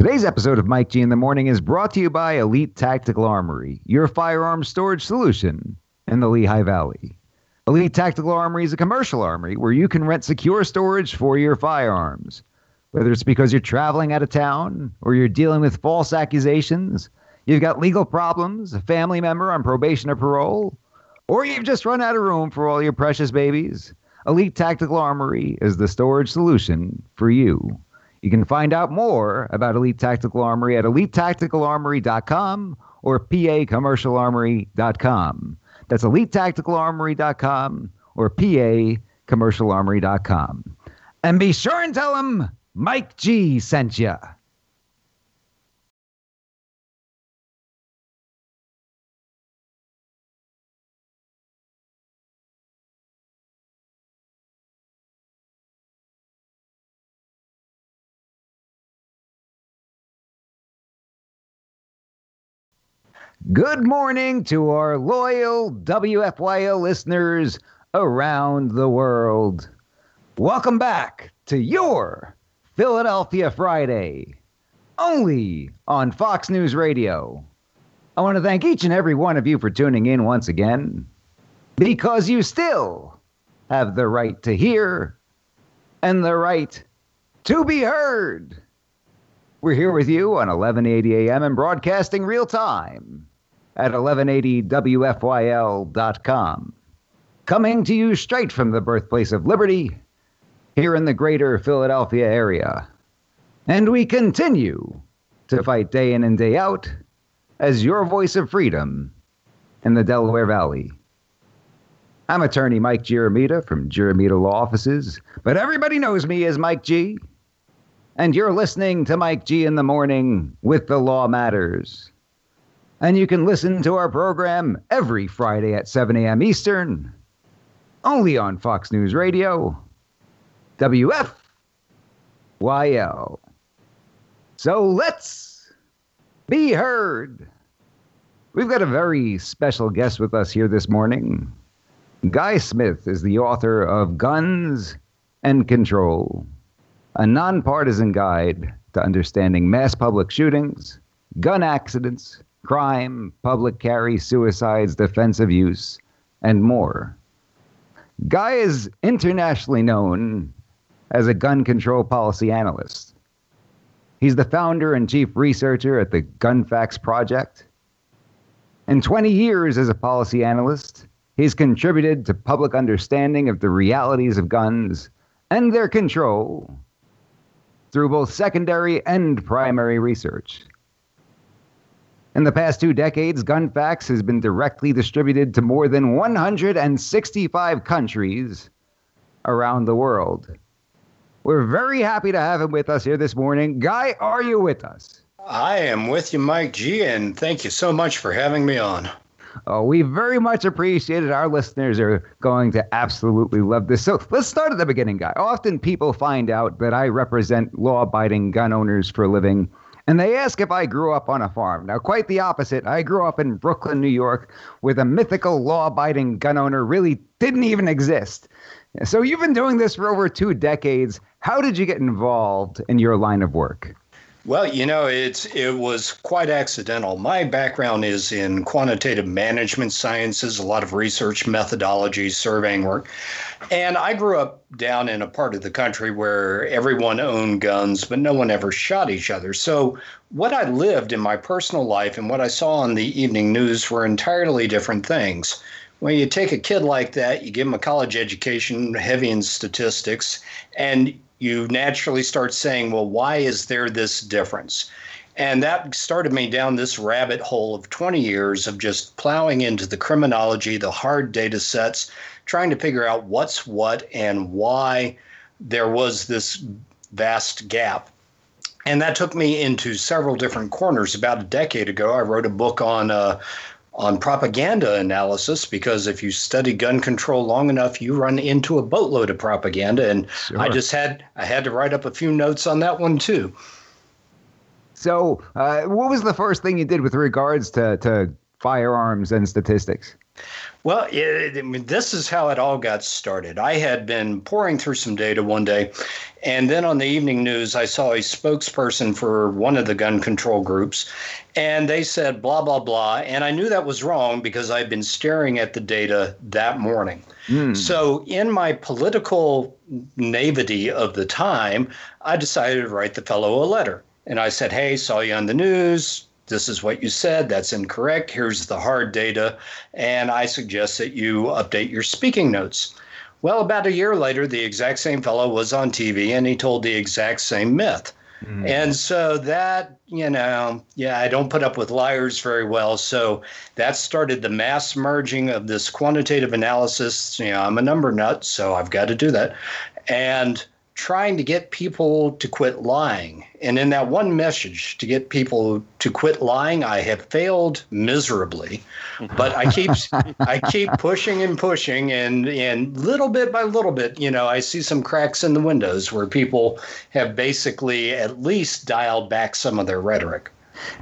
Today's episode of Mike G in the Morning is brought to you by Elite Tactical Armory, your firearm storage solution in the Lehigh Valley. Elite Tactical Armory is a commercial armory where you can rent secure storage for your firearms. Whether it's because you're traveling out of town or you're dealing with false accusations, you've got legal problems, a family member on probation or parole, or you've just run out of room for all your precious babies, Elite Tactical Armory is the storage solution for you. You can find out more about Elite Tactical Armory at elitetacticalarmory.com or pacommercialarmory.com. That's elitetacticalarmory.com or pacommercialarmory.com. And be sure and tell them Mike G sent you. Good morning to our loyal WFYL listeners around the world. Welcome back to your Philadelphia Friday, only on Fox News Radio. I want to thank each and every one of you for tuning in once again because you still have the right to hear and the right to be heard. We're here with you on 1180 AM and broadcasting real time at 1180WFYL.com. Coming to you straight from the birthplace of liberty here in the greater Philadelphia area. And we continue to fight day in and day out as your voice of freedom in the Delaware Valley. I'm attorney Mike Giramita from Giramita Law Offices, but everybody knows me as Mike G. And you're listening to Mike G in the morning with the Law Matters. And you can listen to our program every Friday at 7 a.m. Eastern, only on Fox News Radio, WFYL. So let's be heard. We've got a very special guest with us here this morning. Guy Smith is the author of Guns and Control, a nonpartisan guide to understanding mass public shootings, gun accidents, crime, public carry, suicides, defensive use, and more. Guy is internationally known as a gun control policy analyst. He's the founder and chief researcher at the Gun Facts Project. In 20 years as a policy analyst, he's contributed to public understanding of the realities of guns and their control through both secondary and primary research. In the past two decades, GunFacts has been directly distributed to more than 165 countries around the world. We're very happy to have him with us here this morning. Guy, are you with us? I am with you, Mike G, and thank you so much for having me on. Oh, we very much appreciate it. Our listeners are going to absolutely love this. So let's start at the beginning, Guy. Often people find out that I represent law abiding gun owners for a living and they ask if I grew up on a farm. Now, quite the opposite. I grew up in Brooklyn, New York, where the mythical law abiding gun owner really didn't even exist. So you've been doing this for over two decades. How did you get involved in your line of work? Well, you know, it's it was quite accidental. My background is in quantitative management sciences, a lot of research methodology, surveying work. And I grew up down in a part of the country where everyone owned guns, but no one ever shot each other. So, what I lived in my personal life and what I saw on the evening news were entirely different things. When you take a kid like that, you give him a college education, heavy in statistics, and you naturally start saying, well, why is there this difference? And that started me down this rabbit hole of 20 years of just plowing into the criminology, the hard data sets, trying to figure out what's what and why there was this vast gap. And that took me into several different corners. About a decade ago, I wrote a book on uh, on propaganda analysis because if you study gun control long enough, you run into a boatload of propaganda. And sure. I just had I had to write up a few notes on that one too. So, uh, what was the first thing you did with regards to, to firearms and statistics? Well, it, I mean, this is how it all got started. I had been pouring through some data one day, and then on the evening news, I saw a spokesperson for one of the gun control groups, and they said blah, blah, blah. And I knew that was wrong because I'd been staring at the data that morning. Mm. So, in my political naivety of the time, I decided to write the fellow a letter. And I said, Hey, saw you on the news this is what you said, that's incorrect, here's the hard data, and I suggest that you update your speaking notes. Well, about a year later, the exact same fellow was on TV and he told the exact same myth. Mm. And so that, you know, yeah, I don't put up with liars very well. So that started the mass merging of this quantitative analysis. You know, I'm a number nut, so I've got to do that. And trying to get people to quit lying. And in that one message to get people to quit lying, I have failed miserably. But I keep I keep pushing and pushing and and little bit by little bit, you know, I see some cracks in the windows where people have basically at least dialed back some of their rhetoric.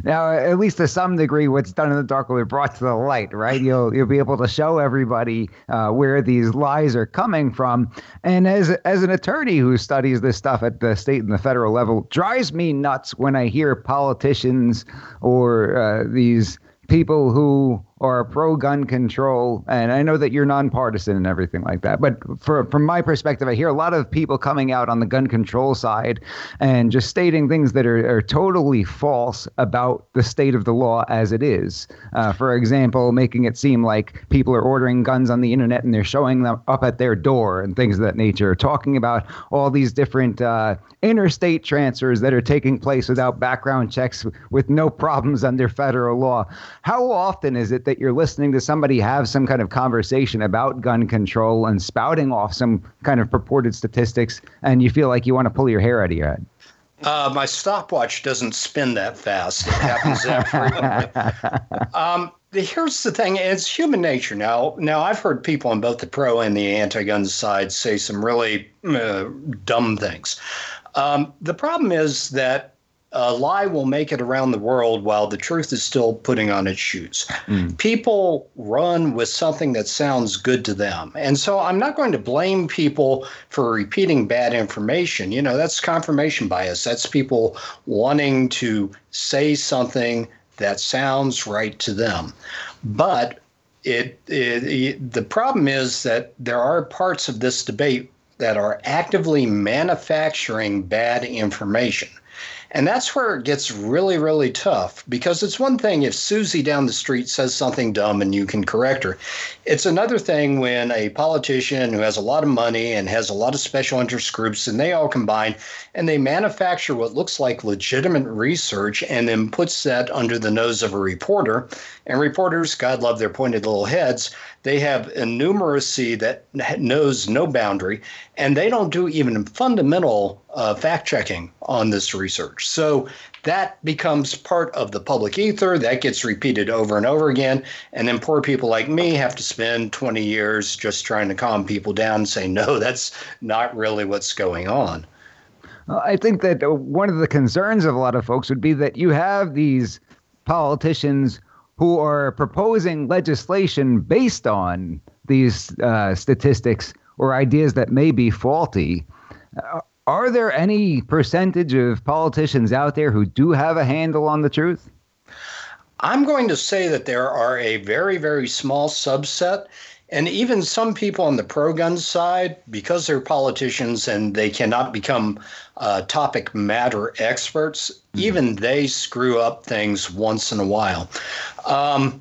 Now, at least to some degree, what's done in the dark will be brought to the light, right? You'll you'll be able to show everybody uh, where these lies are coming from. And as as an attorney who studies this stuff at the state and the federal level, drives me nuts when I hear politicians or uh, these people who are pro gun control. And I know that you're nonpartisan and everything like that. But for, from my perspective, I hear a lot of people coming out on the gun control side and just stating things that are, are totally false about the state of the law as it is. Uh, for example, making it seem like people are ordering guns on the internet and they're showing them up at their door and things of that nature, talking about all these different uh, interstate transfers that are taking place without background checks with no problems under federal law. How often is it that you're listening to somebody have some kind of conversation about gun control and spouting off some kind of purported statistics and you feel like you want to pull your hair out of your head? Uh, my stopwatch doesn't spin that fast. It happens that frequently. Um, here's the thing: it's human nature. Now, now I've heard people on both the pro and the anti-gun side say some really uh, dumb things. Um, the problem is that a lie will make it around the world while the truth is still putting on its shoes. Mm. People run with something that sounds good to them. And so I'm not going to blame people for repeating bad information. You know, that's confirmation bias. That's people wanting to say something that sounds right to them. But it, it, it the problem is that there are parts of this debate that are actively manufacturing bad information. And that's where it gets really, really tough because it's one thing if Susie down the street says something dumb and you can correct her. It's another thing when a politician who has a lot of money and has a lot of special interest groups and they all combine and they manufacture what looks like legitimate research and then puts that under the nose of a reporter. And reporters, God love their pointed little heads, they have a numeracy that knows no boundary, and they don't do even fundamental uh, fact checking on this research. So that becomes part of the public ether. That gets repeated over and over again. And then poor people like me have to spend 20 years just trying to calm people down and say, no, that's not really what's going on. I think that one of the concerns of a lot of folks would be that you have these politicians who are proposing legislation based on these uh, statistics or ideas that may be faulty. Uh, are there any percentage of politicians out there who do have a handle on the truth? I'm going to say that there are a very, very small subset. And even some people on the pro gun side, because they're politicians and they cannot become uh, topic matter experts, mm-hmm. even they screw up things once in a while. Um,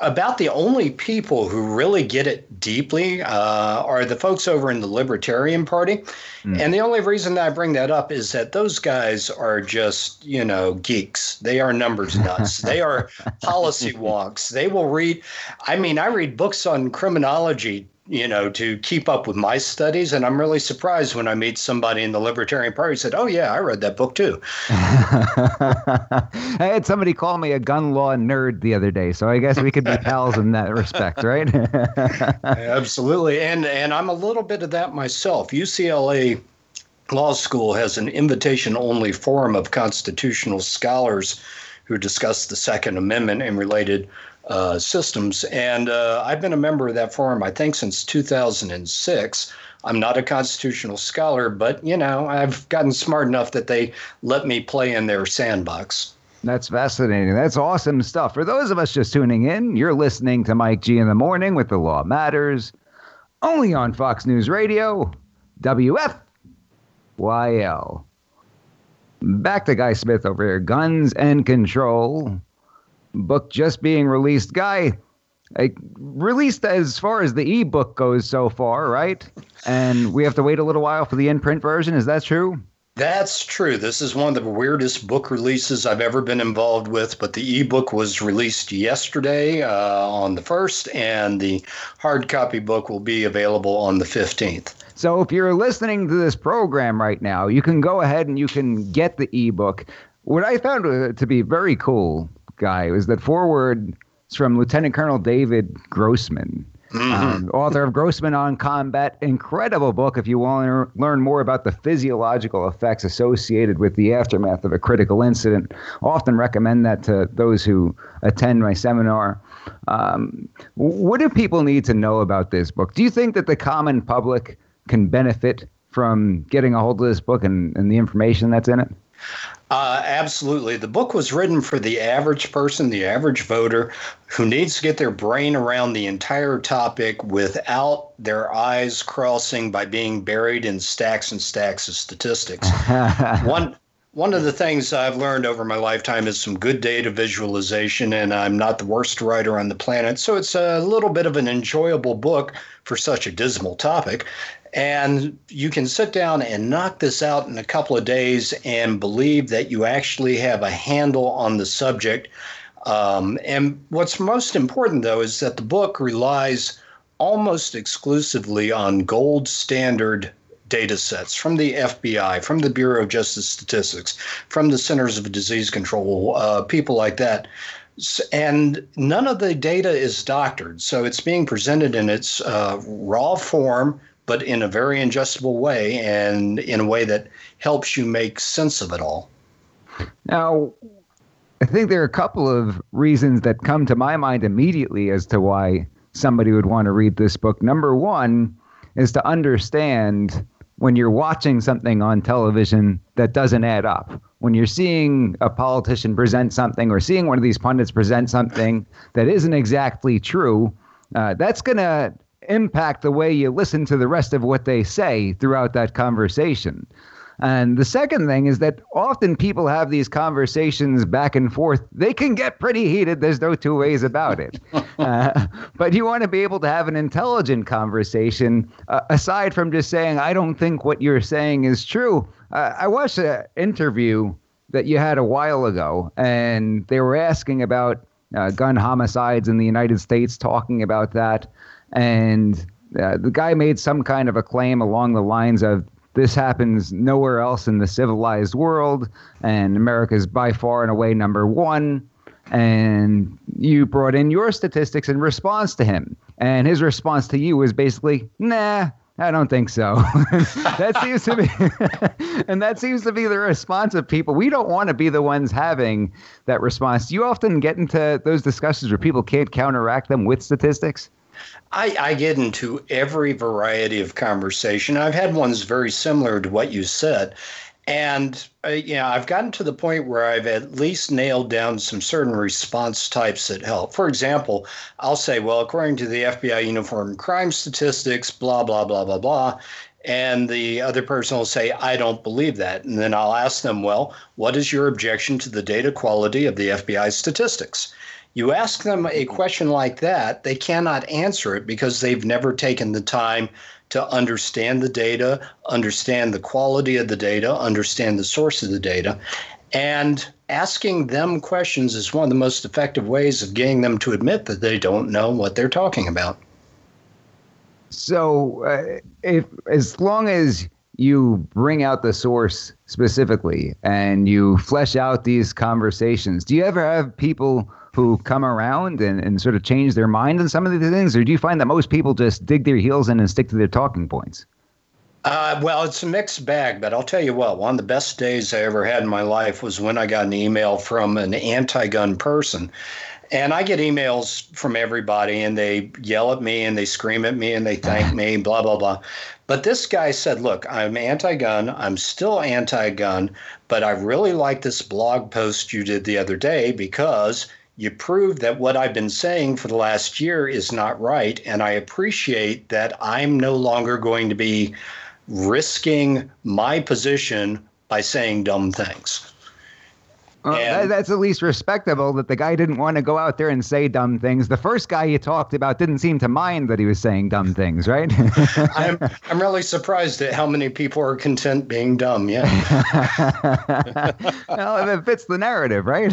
about the only people who really get it deeply uh, are the folks over in the Libertarian Party. Mm. And the only reason that I bring that up is that those guys are just, you know, geeks. They are numbers nuts. they are policy wonks. They will read, I mean, I read books on criminology you know, to keep up with my studies. And I'm really surprised when I meet somebody in the Libertarian Party who said, Oh, yeah, I read that book too. I had somebody call me a gun law nerd the other day. So I guess we could be pals in that respect, right? Absolutely. And, and I'm a little bit of that myself. UCLA Law School has an invitation only forum of constitutional scholars who discuss the Second Amendment and related uh, systems. And uh, I've been a member of that forum, I think, since 2006. I'm not a constitutional scholar, but you know, I've gotten smart enough that they let me play in their sandbox. That's fascinating. That's awesome stuff. For those of us just tuning in, you're listening to Mike G in the morning with The Law Matters, only on Fox News Radio, WFYL. Back to Guy Smith over here. Guns and Control. Book just being released. Guy, I released as far as the ebook goes so far, right? And we have to wait a little while for the in print version. Is that true? That's true. This is one of the weirdest book releases I've ever been involved with, but the ebook was released yesterday uh, on the 1st, and the hard copy book will be available on the 15th. So if you're listening to this program right now, you can go ahead and you can get the ebook. What I found to be very cool, guy, was that foreword is from Lieutenant Colonel David Grossman. Mm-hmm. Um, author of Grossman on Combat. Incredible book if you want to learn more about the physiological effects associated with the aftermath of a critical incident. Often recommend that to those who attend my seminar. Um, what do people need to know about this book? Do you think that the common public can benefit from getting a hold of this book and, and the information that's in it? Uh, absolutely. The book was written for the average person, the average voter, who needs to get their brain around the entire topic without their eyes crossing by being buried in stacks and stacks of statistics. one one of the things I've learned over my lifetime is some good data visualization, and I'm not the worst writer on the planet. So it's a little bit of an enjoyable book for such a dismal topic. And you can sit down and knock this out in a couple of days and believe that you actually have a handle on the subject. Um, and what's most important, though, is that the book relies almost exclusively on gold standard data sets from the FBI, from the Bureau of Justice Statistics, from the Centers of Disease Control, uh, people like that. And none of the data is doctored. So it's being presented in its uh, raw form but in a very ingestible way and in a way that helps you make sense of it all. Now, I think there are a couple of reasons that come to my mind immediately as to why somebody would want to read this book. Number one is to understand when you're watching something on television that doesn't add up. When you're seeing a politician present something or seeing one of these pundits present something that isn't exactly true, uh, that's going to impact the way you listen to the rest of what they say throughout that conversation. And the second thing is that often people have these conversations back and forth. They can get pretty heated. There's no two ways about it. uh, but you want to be able to have an intelligent conversation uh, aside from just saying, I don't think what you're saying is true. Uh, I watched an interview that you had a while ago, and they were asking about uh, gun homicides in the United States, talking about that and uh, the guy made some kind of a claim along the lines of this happens nowhere else in the civilized world, and America is by far and away number one. And you brought in your statistics in response to him, and his response to you was basically, "Nah, I don't think so. that seems to be, and that seems to be the response of people. We don't want to be the ones having that response. Do you often get into those discussions where people can't counteract them with statistics? I, I get into every variety of conversation. I've had ones very similar to what you said. And uh, you know, I've gotten to the point where I've at least nailed down some certain response types that help. For example, I'll say, well, according to the FBI uniform crime statistics, blah, blah, blah, blah, blah. And the other person will say, I don't believe that. And then I'll ask them, well, what is your objection to the data quality of the FBI statistics? You ask them a question like that, they cannot answer it because they've never taken the time to understand the data, understand the quality of the data, understand the source of the data. And asking them questions is one of the most effective ways of getting them to admit that they don't know what they're talking about. So, uh, if as long as you bring out the source specifically and you flesh out these conversations, do you ever have people who come around and, and sort of change their mind on some of these things, or do you find that most people just dig their heels in and stick to their talking points? Uh, well, it's a mixed bag, but I'll tell you what, one of the best days I ever had in my life was when I got an email from an anti gun person. And I get emails from everybody, and they yell at me and they scream at me and they thank me, blah, blah, blah. But this guy said, Look, I'm anti gun. I'm still anti gun, but I really like this blog post you did the other day because you proved that what I've been saying for the last year is not right. And I appreciate that I'm no longer going to be risking my position by saying dumb things. Uh, well, that, that's at least respectable that the guy didn't want to go out there and say dumb things. The first guy you talked about didn't seem to mind that he was saying dumb things, right? I'm I'm really surprised at how many people are content being dumb. Yeah. well, it fits the narrative, right?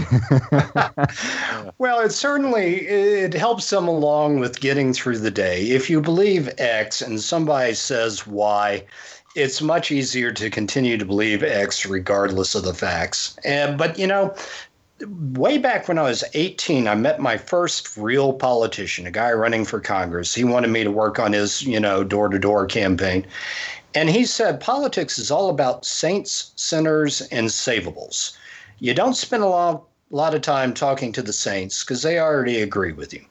well, it certainly it helps them along with getting through the day. If you believe X and somebody says Y, it's much easier to continue to believe X regardless of the facts. And but you know, way back when I was 18, I met my first real politician, a guy running for Congress. He wanted me to work on his, you know, door-to-door campaign. And he said politics is all about saints, sinners, and savables. You don't spend a lot, lot of time talking to the saints because they already agree with you.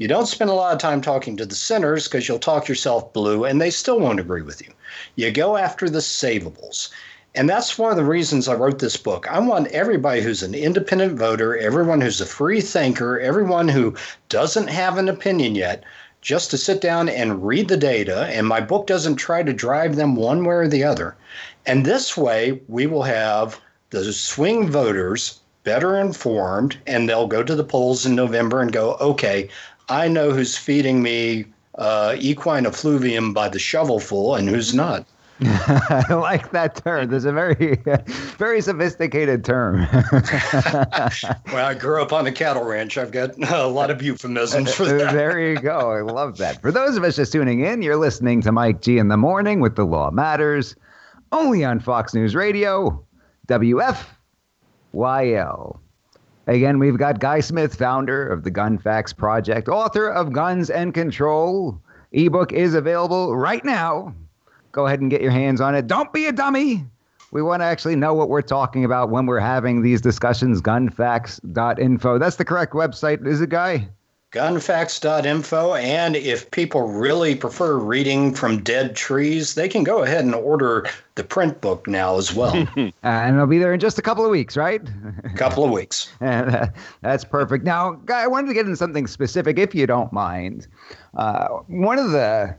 You don't spend a lot of time talking to the sinners because you'll talk yourself blue and they still won't agree with you. You go after the savables. And that's one of the reasons I wrote this book. I want everybody who's an independent voter, everyone who's a free thinker, everyone who doesn't have an opinion yet, just to sit down and read the data. And my book doesn't try to drive them one way or the other. And this way, we will have the swing voters better informed, and they'll go to the polls in November and go, okay, I know who's feeding me uh, equine effluvium by the shovelful and who's not. I like that term. There's a very, very sophisticated term. well, I grew up on a cattle ranch. I've got a lot of euphemisms for that. there you go. I love that. For those of us just tuning in, you're listening to Mike G in the morning with The Law Matters, only on Fox News Radio, WFYL. Again, we've got Guy Smith, founder of the Gun Facts Project, author of Guns and Control. Ebook is available right now. Go ahead and get your hands on it. Don't be a dummy. We want to actually know what we're talking about when we're having these discussions. Gunfacts.info. That's the correct website, is it, Guy? gunfacts.info. And if people really prefer reading from dead trees, they can go ahead and order the print book now as well. uh, and it'll be there in just a couple of weeks, right? A couple of weeks. and, uh, that's perfect. Now, Guy, I wanted to get into something specific, if you don't mind. Uh, one of the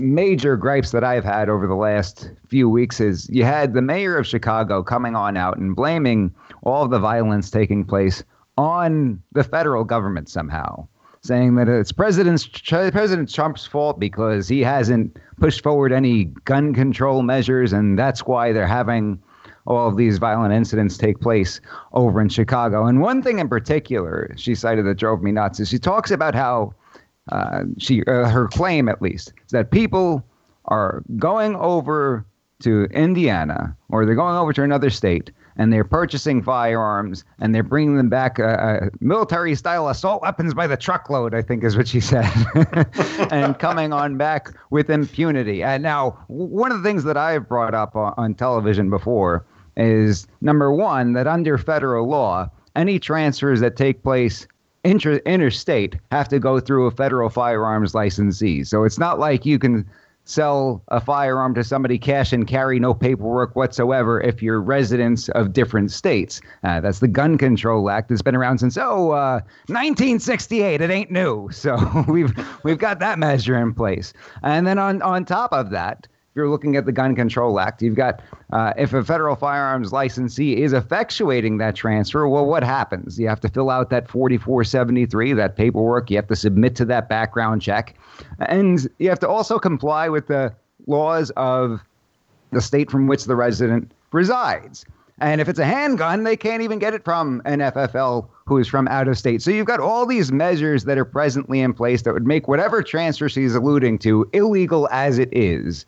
major gripes that I've had over the last few weeks is you had the mayor of Chicago coming on out and blaming all of the violence taking place on the federal government somehow, saying that it's President President Trump's fault because he hasn't pushed forward any gun control measures, and that's why they're having all of these violent incidents take place over in Chicago. And one thing in particular she cited that drove me nuts is she talks about how uh, she uh, her claim at least is that people are going over to Indiana or they're going over to another state and they're purchasing firearms and they're bringing them back uh, uh, military style assault weapons by the truckload, I think is what she said, and coming on back with impunity. And now, one of the things that I've brought up on, on television before is number one, that under federal law, any transfers that take place inter- interstate have to go through a federal firearms licensee. So it's not like you can sell a firearm to somebody cash and carry no paperwork whatsoever if you're residents of different states. Uh, that's the Gun Control Act. It's been around since oh uh, 1968. It ain't new, so we've we've got that measure in place. And then on on top of that. If you're looking at the Gun Control Act, you've got uh, if a federal firearms licensee is effectuating that transfer, well, what happens? You have to fill out that 4473, that paperwork. You have to submit to that background check. And you have to also comply with the laws of the state from which the resident resides. And if it's a handgun, they can't even get it from an FFL who is from out of state. So you've got all these measures that are presently in place that would make whatever transfer she's alluding to illegal as it is.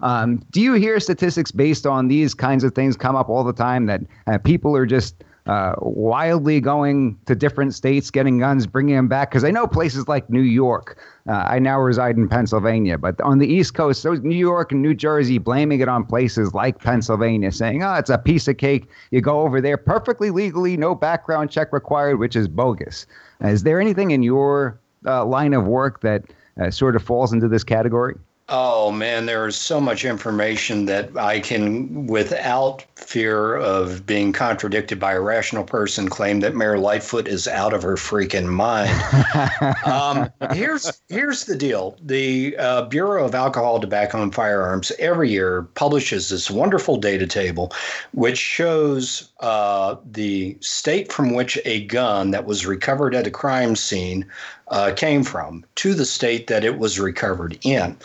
Um, do you hear statistics based on these kinds of things come up all the time that uh, people are just uh, wildly going to different states, getting guns, bringing them back. Because I know places like New York. Uh, I now reside in Pennsylvania, but on the East Coast, so New York and New Jersey, blaming it on places like Pennsylvania, saying, "Oh, it's a piece of cake." You go over there perfectly legally, no background check required, which is bogus. is there anything in your uh, line of work that uh, sort of falls into this category? Oh man, there is so much information that I can, without fear of being contradicted by a rational person, claim that Mayor Lightfoot is out of her freaking mind. um, here's here's the deal: the uh, Bureau of Alcohol, Tobacco, and Firearms every year publishes this wonderful data table, which shows uh, the state from which a gun that was recovered at a crime scene uh, came from to the state that it was recovered in.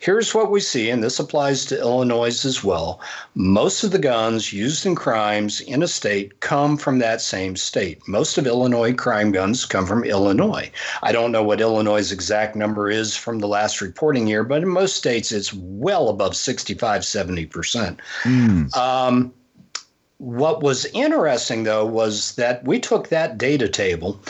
Here's what we see, and this applies to Illinois as well. Most of the guns used in crimes in a state come from that same state. Most of Illinois crime guns come from Illinois. I don't know what Illinois' exact number is from the last reporting year, but in most states it's well above 65, 70%. Mm. Um, what was interesting, though, was that we took that data table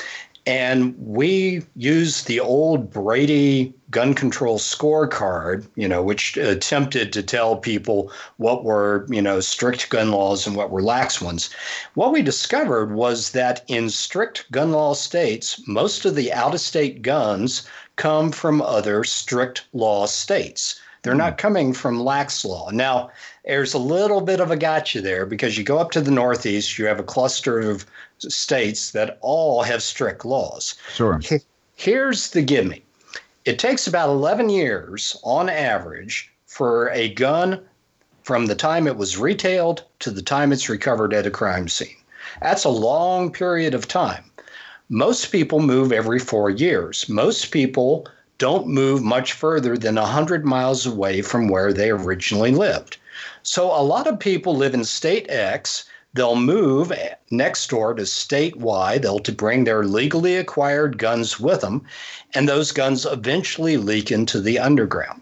and we used the old Brady gun control scorecard, you know, which attempted to tell people what were, you know, strict gun laws and what were lax ones. What we discovered was that in strict gun law states, most of the out of state guns come from other strict law states. They're not hmm. coming from lax law. Now, there's a little bit of a gotcha there because you go up to the Northeast, you have a cluster of states that all have strict laws. Sure. Here's the gimme it takes about 11 years on average for a gun from the time it was retailed to the time it's recovered at a crime scene. That's a long period of time. Most people move every four years. Most people don't move much further than 100 miles away from where they originally lived. So a lot of people live in state X They'll move next door to state Y. They'll to bring their legally acquired guns with them, and those guns eventually leak into the underground.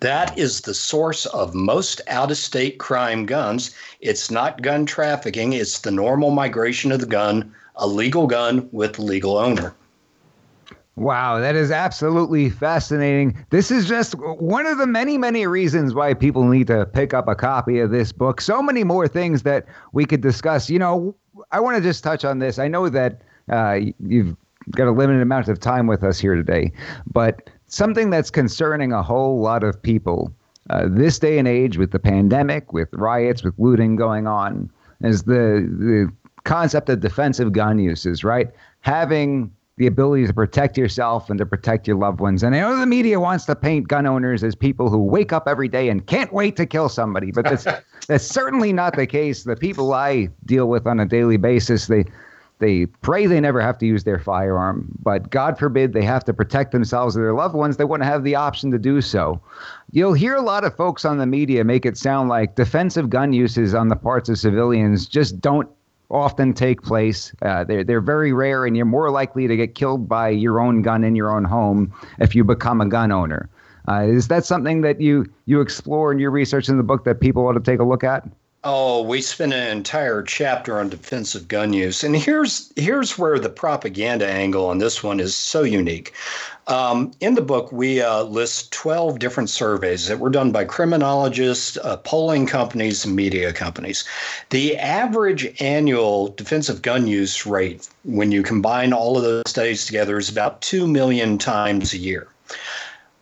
That is the source of most out of state crime guns. It's not gun trafficking, it's the normal migration of the gun, a legal gun with legal owner. Wow, that is absolutely fascinating. This is just one of the many, many reasons why people need to pick up a copy of this book. So many more things that we could discuss. You know, I want to just touch on this. I know that uh, you've got a limited amount of time with us here today, but something that's concerning a whole lot of people uh, this day and age with the pandemic, with riots, with looting going on, is the the concept of defensive gun uses, right? Having the ability to protect yourself and to protect your loved ones. And I know the media wants to paint gun owners as people who wake up every day and can't wait to kill somebody, but that's that's certainly not the case. The people I deal with on a daily basis, they they pray they never have to use their firearm, but God forbid they have to protect themselves or their loved ones, they want to have the option to do so. You'll hear a lot of folks on the media make it sound like defensive gun uses on the parts of civilians just don't often take place. Uh, they're, they're very rare, and you're more likely to get killed by your own gun in your own home if you become a gun owner. Uh, is that something that you, you explore in your research in the book that people ought to take a look at? Oh, we spent an entire chapter on defensive gun use, and here's here's where the propaganda angle on this one is so unique. Um, in the book, we uh, list 12 different surveys that were done by criminologists, uh, polling companies, and media companies. The average annual defensive gun use rate, when you combine all of those studies together, is about 2 million times a year.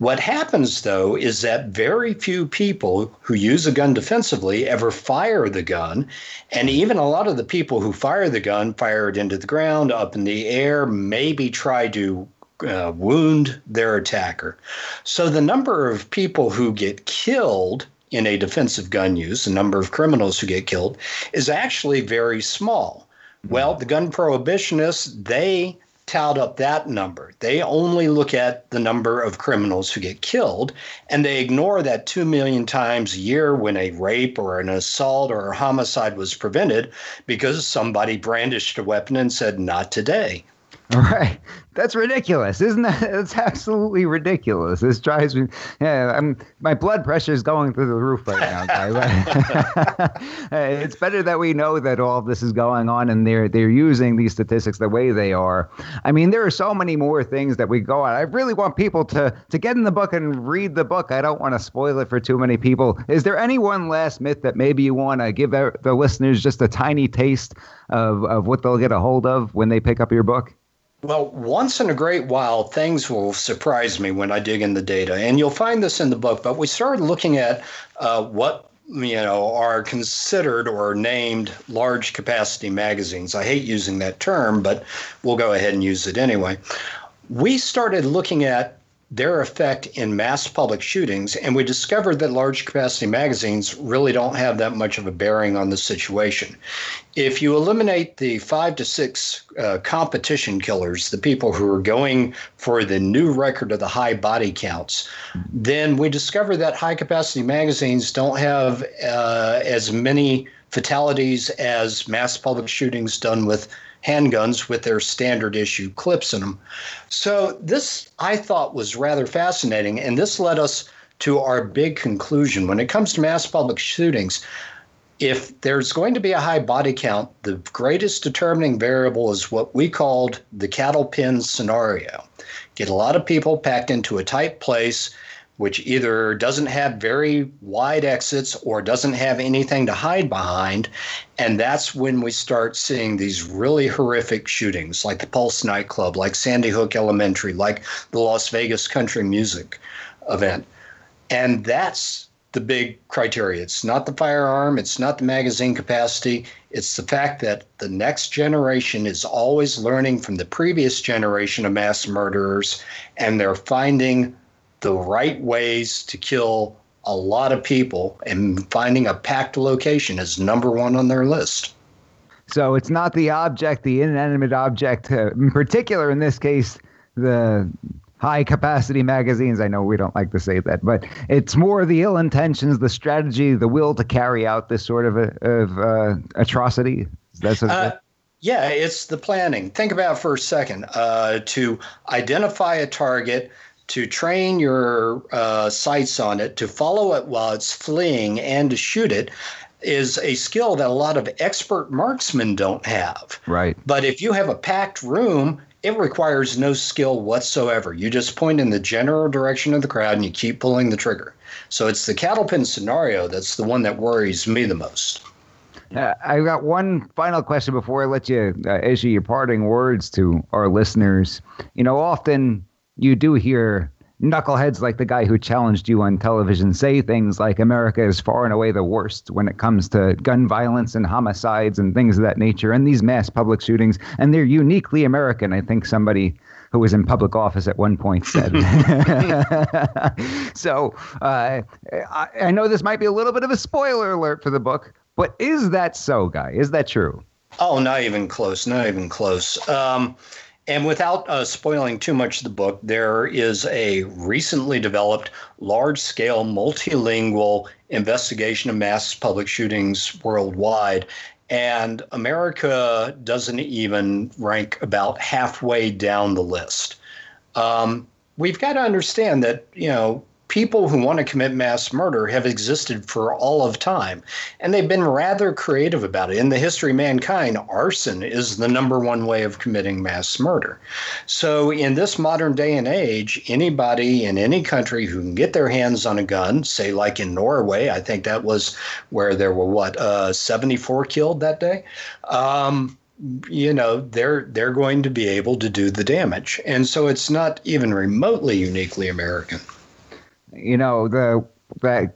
What happens, though, is that very few people who use a gun defensively ever fire the gun. And even a lot of the people who fire the gun fire it into the ground, up in the air, maybe try to uh, wound their attacker. So the number of people who get killed in a defensive gun use, the number of criminals who get killed, is actually very small. Well, the gun prohibitionists, they tout up that number. They only look at the number of criminals who get killed, and they ignore that 2 million times a year when a rape or an assault or a homicide was prevented because somebody brandished a weapon and said, Not today. Right. That's ridiculous, isn't that? That's absolutely ridiculous. This drives me. Yeah, I'm, my blood pressure is going through the roof right now, guys. it's better that we know that all of this is going on and they're they're using these statistics the way they are. I mean, there are so many more things that we go on. I really want people to to get in the book and read the book. I don't want to spoil it for too many people. Is there any one last myth that maybe you want to give the listeners just a tiny taste of of what they'll get a hold of when they pick up your book? Well, once in a great while, things will surprise me when I dig in the data, and you'll find this in the book. But we started looking at uh, what you know are considered or named large capacity magazines. I hate using that term, but we'll go ahead and use it anyway. We started looking at their effect in mass public shootings, and we discovered that large capacity magazines really don't have that much of a bearing on the situation. If you eliminate the five to six uh, competition killers, the people who are going for the new record of the high body counts, then we discover that high capacity magazines don't have uh, as many fatalities as mass public shootings done with handguns with their standard issue clips in them. So, this I thought was rather fascinating, and this led us to our big conclusion. When it comes to mass public shootings, if there's going to be a high body count, the greatest determining variable is what we called the cattle pen scenario. Get a lot of people packed into a tight place which either doesn't have very wide exits or doesn't have anything to hide behind. And that's when we start seeing these really horrific shootings, like the Pulse nightclub, like Sandy Hook Elementary, like the Las Vegas country music event. And that's the big criteria. It's not the firearm, it's not the magazine capacity, it's the fact that the next generation is always learning from the previous generation of mass murderers and they're finding the right ways to kill a lot of people, and finding a packed location is number one on their list. So it's not the object, the inanimate object, uh, in particular in this case, the high capacity magazines. I know we don't like to say that, but it's more the ill intentions, the strategy, the will to carry out this sort of a, of uh, atrocity. That's a, uh, yeah, it's the planning. Think about for a second uh, to identify a target to train your uh, sights on it, to follow it while it's fleeing, and to shoot it is a skill that a lot of expert marksmen don't have. Right. But if you have a packed room, it requires no skill whatsoever. You just point in the general direction of the crowd and you keep pulling the trigger. So it's the cattle pen scenario that's the one that worries me the most. Uh, I've got one final question before I let you uh, issue your parting words to our listeners. You know, often you do hear knuckleheads like the guy who challenged you on television say things like America is far and away the worst when it comes to gun violence and homicides and things of that nature and these mass public shootings. And they're uniquely American. I think somebody who was in public office at one point said. so uh, I, I know this might be a little bit of a spoiler alert for the book, but is that so, Guy? Is that true? Oh, not even close. Not even close. Um, and without uh, spoiling too much of the book, there is a recently developed large scale multilingual investigation of mass public shootings worldwide. And America doesn't even rank about halfway down the list. Um, we've got to understand that, you know, people who want to commit mass murder have existed for all of time, and they've been rather creative about it. In the history of mankind, arson is the number one way of committing mass murder. So, in this modern day and age, anybody in any country who can get their hands on a gun, say like in Norway, I think that was where there were what uh, 74 killed that day. Um, you know they're they're going to be able to do the damage and so it's not even remotely uniquely american you know, the that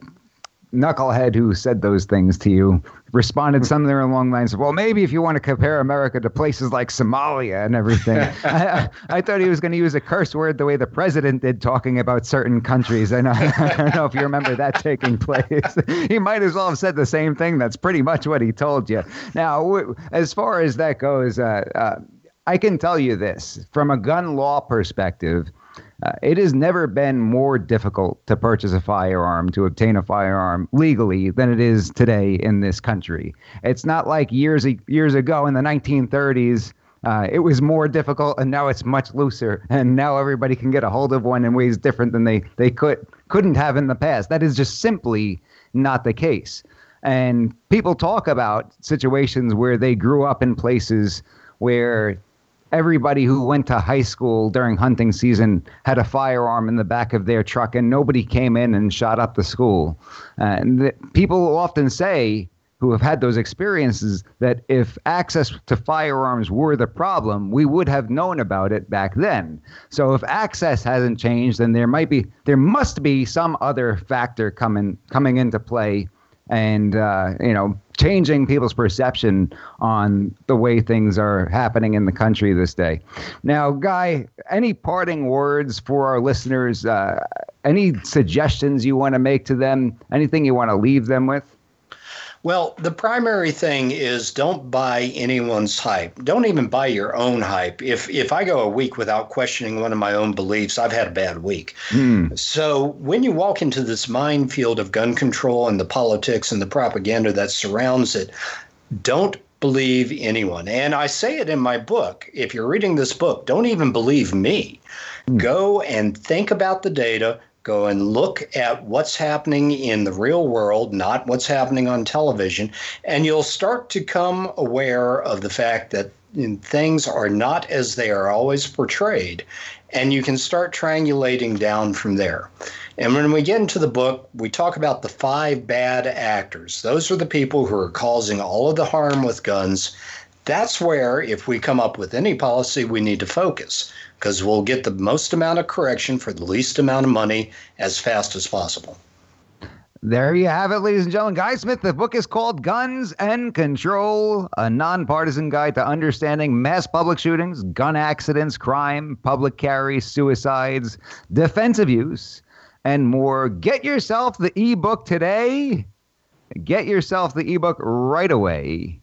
knucklehead who said those things to you responded something along the lines of, "Well, maybe if you want to compare America to places like Somalia and everything." I, I, thought he was going to use a curse word the way the president did, talking about certain countries. I, know, I don't know if you remember that taking place. he might as well have said the same thing. That's pretty much what he told you. Now, as far as that goes, uh, uh, I can tell you this from a gun law perspective. Uh, it has never been more difficult to purchase a firearm, to obtain a firearm legally than it is today in this country. It's not like years years ago in the 1930s Uh, it was more difficult, and now it's much looser, and now everybody can get a hold of one in ways different than they they could couldn't have in the past. That is just simply not the case. And people talk about situations where they grew up in places where everybody who went to high school during hunting season had a firearm in the back of their truck, and nobody came in and shot up the school. And the, people often say who have had those experiences that if access to firearms were the problem, we would have known about it back then. So if access hasn't changed, then there might be there must be some other factor coming coming into play and uh, you know changing people's perception on the way things are happening in the country this day. Now, Guy, any parting words for our listeners? Uh, any suggestions you want to make to them? Anything you want to leave them with? Well, the primary thing is don't buy anyone's hype. Don't even buy your own hype. If if I go a week without questioning one of my own beliefs, I've had a bad week. Hmm. So when you walk into this minefield of gun control and the politics and the propaganda that surrounds it, don't believe anyone. And I say it in my book. If you're reading this book, don't even believe me. Hmm. Go and think about the data, Go and look at what's happening in the real world, not what's happening on television, and you'll start to come aware of the fact that mm, things are not as they are always portrayed, and you can start triangulating down from there. And when we get into the book, we talk about the five bad actors. Those are the people who are causing all of the harm with guns. That's where, if we come up with any policy, we need to focus because we'll get the most amount of correction for the least amount of money as fast as possible. There you have it, ladies and gentlemen. Guy Smith, the book is called Guns and Control, a nonpartisan guide to understanding mass public shootings, gun accidents, crime, public carry, suicides, defensive use, and more. Get yourself the ebook today. Get yourself the ebook right away.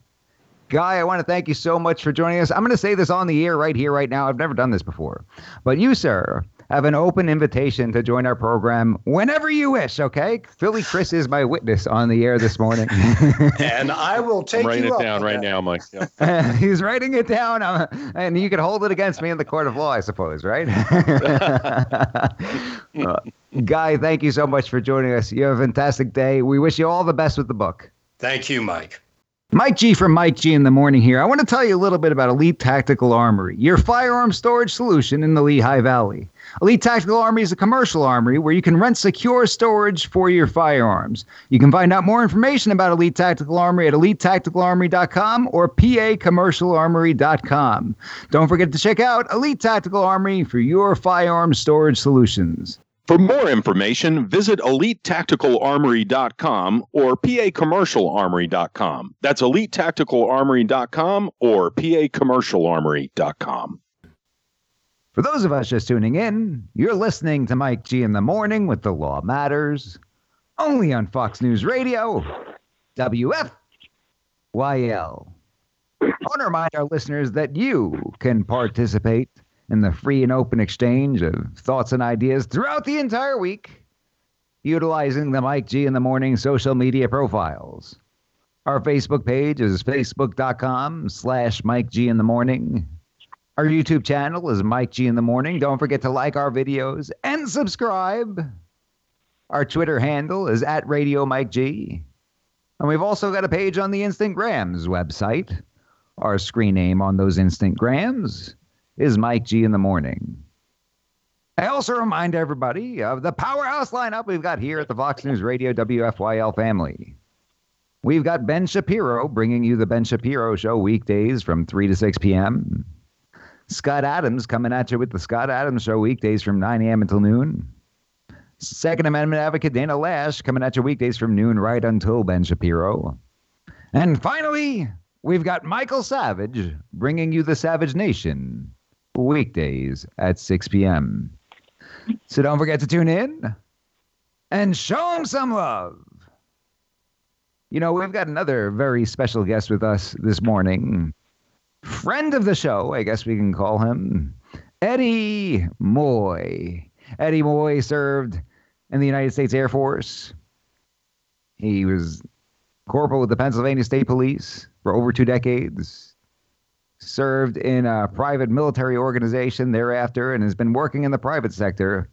Guy, I want to thank you so much for joining us. I'm going to say this on the air right here, right now. I've never done this before. But you, sir, have an open invitation to join our program whenever you wish, okay? Philly Chris is my witness on the air this morning. and I will take I'm writing it down right now, Mike. Yep. He's writing it down, uh, and you can hold it against me in the court of law, I suppose, right? uh, Guy, thank you so much for joining us. You have a fantastic day. We wish you all the best with the book. Thank you, Mike. Mike G from Mike G in the morning here. I want to tell you a little bit about Elite Tactical Armory, your firearm storage solution in the Lehigh Valley. Elite Tactical Armory is a commercial armory where you can rent secure storage for your firearms. You can find out more information about Elite Tactical Armory at elitetacticalarmory.com or pacommercialarmory.com. Don't forget to check out Elite Tactical Armory for your firearm storage solutions. For more information, visit EliteTacticalArmory.com or PACommercialArmory.com. That's EliteTacticalArmory.com or PACommercialArmory.com. For those of us just tuning in, you're listening to Mike G in the morning with The Law Matters, only on Fox News Radio, WFYL. I want to remind our listeners that you can participate in the free and open exchange of thoughts and ideas throughout the entire week, utilizing the Mike G in the Morning social media profiles. Our Facebook page is facebook.com slash Mike G in the Morning. Our YouTube channel is Mike G in the Morning. Don't forget to like our videos and subscribe. Our Twitter handle is at Radio Mike G. And we've also got a page on the Instagrams website. Our screen name on those Instagrams is Mike G in the morning. I also remind everybody of the powerhouse lineup we've got here at the Fox News Radio WFYL family. We've got Ben Shapiro bringing you the Ben Shapiro Show weekdays from 3 to 6 p.m. Scott Adams coming at you with the Scott Adams Show weekdays from 9 a.m. until noon. Second Amendment advocate Dana Loesch coming at you weekdays from noon right until Ben Shapiro. And finally, we've got Michael Savage bringing you the Savage Nation weekdays at 6 p.m. So don't forget to tune in and show them some love. You know, we've got another very special guest with us this morning. Friend of the show, I guess we can call him, Eddie Moy. Eddie Moy served in the United States Air Force. He was corporal with the Pennsylvania State Police for over two decades served in a private military organization thereafter and has been working in the private sector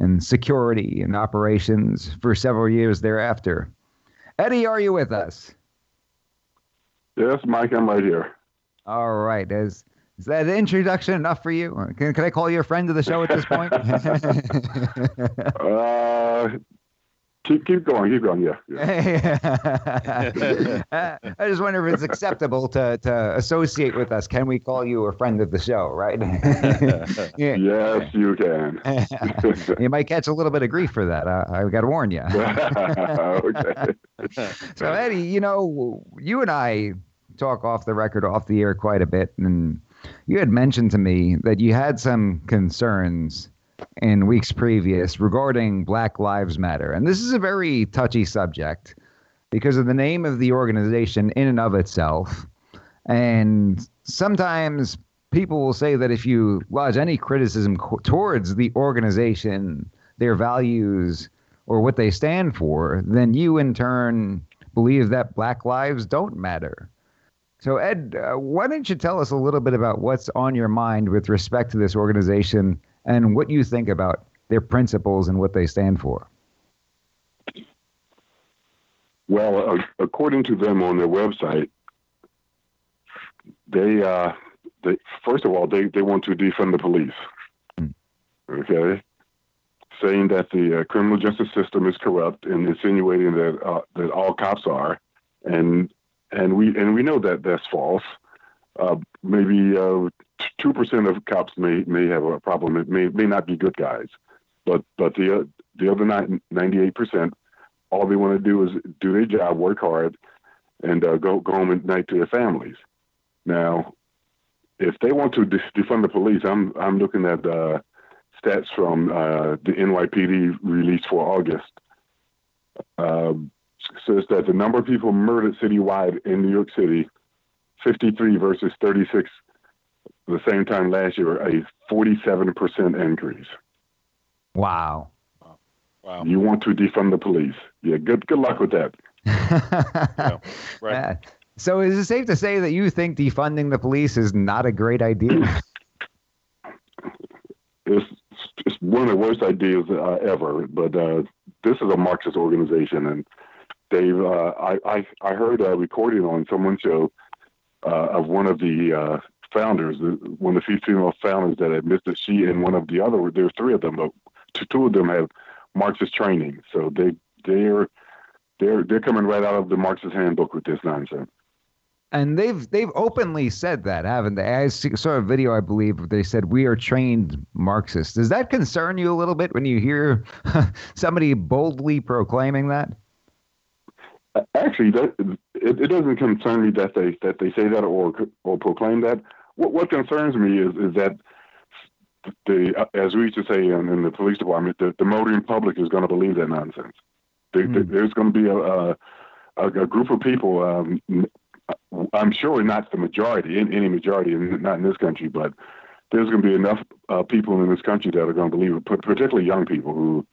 in security and operations for several years thereafter. Eddie, are you with us? Yes, Mike, I'm right here. All right. Is, is that introduction enough for you? Can, can I call you a friend of the show at this point? uh, keep keep going, keep going. Yeah. yeah. I just wonder if it's acceptable to, to associate with us. Can we call you a friend of the show? Right? yeah. Yes, you can. you might catch a little bit of grief for that. Uh, I got to warn you. okay. So Eddie, you know, you and I talk off the record, off the air quite a bit, and you had mentioned to me that you had some concerns in weeks previous regarding Black Lives Matter. And this is a very touchy subject because of the name of the organization in and of itself. And sometimes people will say that if you lodge any criticism co- towards the organization, their values, or what they stand for, then you in turn believe that Black lives don't matter. So, Ed, uh, why don't you tell us a little bit about what's on your mind with respect to this organization and what you think about their principles and what they stand for. Well, uh, according to them on their website, they, uh, they first of all they, they want to defund the police. Mm. Okay, saying that the uh, criminal justice system is corrupt and insinuating that uh, that all cops are, and and we and we know that that's false. Uh, maybe uh, two percent of cops may may have a problem. It may may not be good guys, but but the the other ninety eight percent, all they want to do is do their job, work hard, and uh, go go home at night to their families. Now, if they want to defund the police, I'm I'm looking at uh, stats from uh, the NYPD released for August. Uh, says that the number of people murdered citywide in New York City, 53 versus 36 the same time last year, a 47% increase. Wow. Wow. You want to defund the police. Yeah, good good luck with that. yeah, right. so is it safe to say that you think defunding the police is not a great idea? it's, it's one of the worst ideas uh, ever, but uh, this is a Marxist organization, and Dave, uh, I, I, I heard a recording on someone's show uh, of one of the uh, founders, one of the few female founders that admits that she and one of the other, there there's three of them, but two of them have Marxist training. So they they're they're they're coming right out of the Marxist handbook with this nonsense. And they've they've openly said that, haven't they? I saw a video, I believe, where they said we are trained Marxists. Does that concern you a little bit when you hear somebody boldly proclaiming that? Actually, that, it, it doesn't concern me that they that they say that or or proclaim that what, what concerns me is is that the as we used to say in, in the police department, the, the motoring public is going to believe that nonsense. mm. there's going to be a, a, a group of people. Um, I'm sure not the majority, in any majority, not in this country, but there's going to be enough uh, people in this country that are going to believe it, particularly young people who,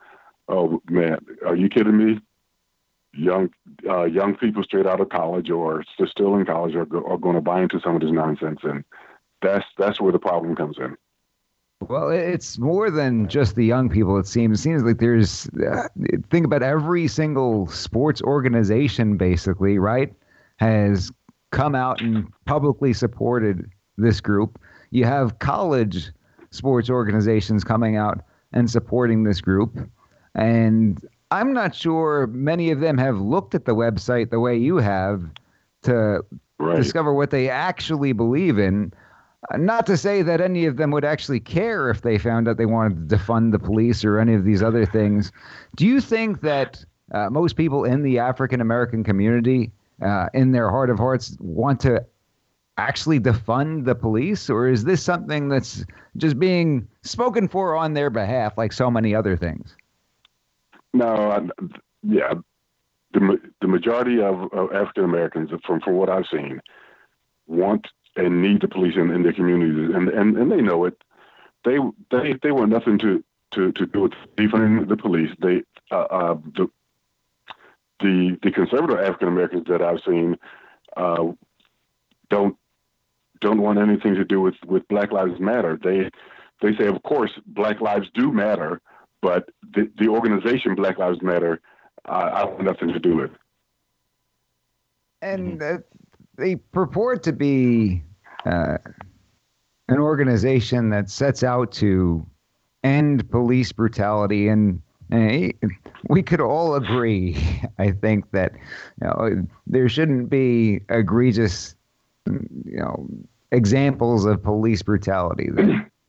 oh man, are you kidding me? Young uh, young people straight out of college or still in college are, are going to buy into some of this nonsense, and that's that's where the problem comes in. Well, it's more than just the young people. It seems. It seems like there's uh, think about every single sports organization, basically, right, has come out and publicly supported this group. You have college sports organizations coming out and supporting this group, and I'm not sure many of them have looked at the website the way you have to right. discover what they actually believe in. Not to say that any of them would actually care if they found out they wanted to defund the police or any of these other things. Do you think that uh, most people in the African American community, uh, in their heart of hearts, want to actually defund the police, or is this something that's just being spoken for on their behalf, like so many other things? No, yeah, the the majority of, of African Americans, from from what I've seen, want and need the police in, in their communities, and, and and they know it. They they they want nothing to to to do with defunding the police. They uh, uh, the the the conservative African Americans that I've seen uh, don't don't want anything to do with, with Black Lives Matter. They they say, of course, Black lives do matter, but the, the organization Black Lives Matter, uh, I want nothing to do with. And uh, they purport to be uh, an organization that sets out to end police brutality and we could all agree, I think, that you know, there shouldn't be egregious, you know, examples of police brutality.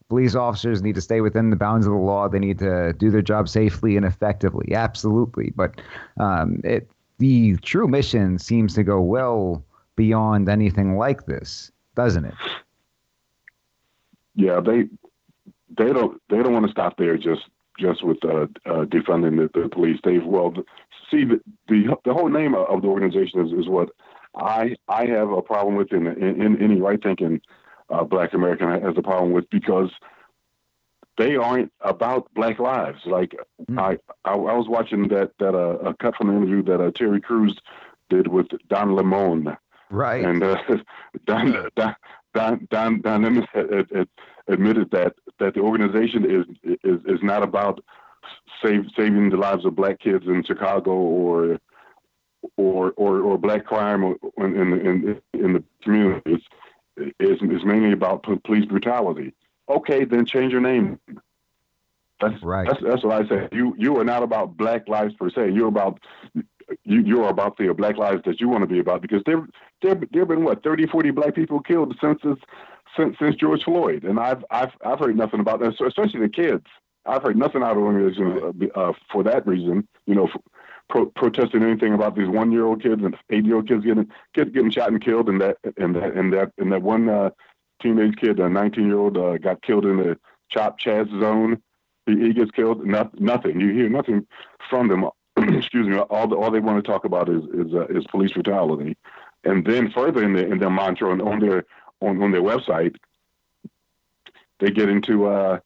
Police officers need to stay within the bounds of the law. They need to do their job safely and effectively. Absolutely, but um, it the true mission seems to go well beyond anything like this, doesn't it? Yeah, they they don't they don't want to stop there just just with uh, uh, defunding the, the, police. They've well see the, the the whole name of the organization is, is what I I have a problem with, in, in, in any right thinking uh, Black American has a problem with because they aren't about Black lives. Like mm. I, I, I was watching that that uh, a cut from the interview that uh, Terry Crews did with Don Lemon. Right. And uh, Don, Don Don Don Don Lemon admitted that that the organization is is is not about save, saving the lives of black kids in Chicago or or or, or black crime in in in the community. It's, it's, it's mainly about police brutality. Okay, then change your name. That's right. That's, that's what I say. You you are not about black lives per se. You're about you you're about the black lives that you want to be about because there there there have been what 30 40 black people killed since this since since George Floyd, and I've I've I've heard nothing about that, so especially the kids. I've heard nothing out of organizations uh, uh, for that reason. You know, pro- protesting anything about these one-year-old kids and eight-year-old kids getting kids getting shot and killed, and that and that and that and that one uh, teenage kid, a 19-year-old, uh, got killed in the Chop Chaz zone. He, he gets killed. No, nothing. You hear nothing from them. Excuse me. All the, all they want to talk about is is uh, is police brutality, and then further in the in their mantra and on their on, on their website, they get into uh,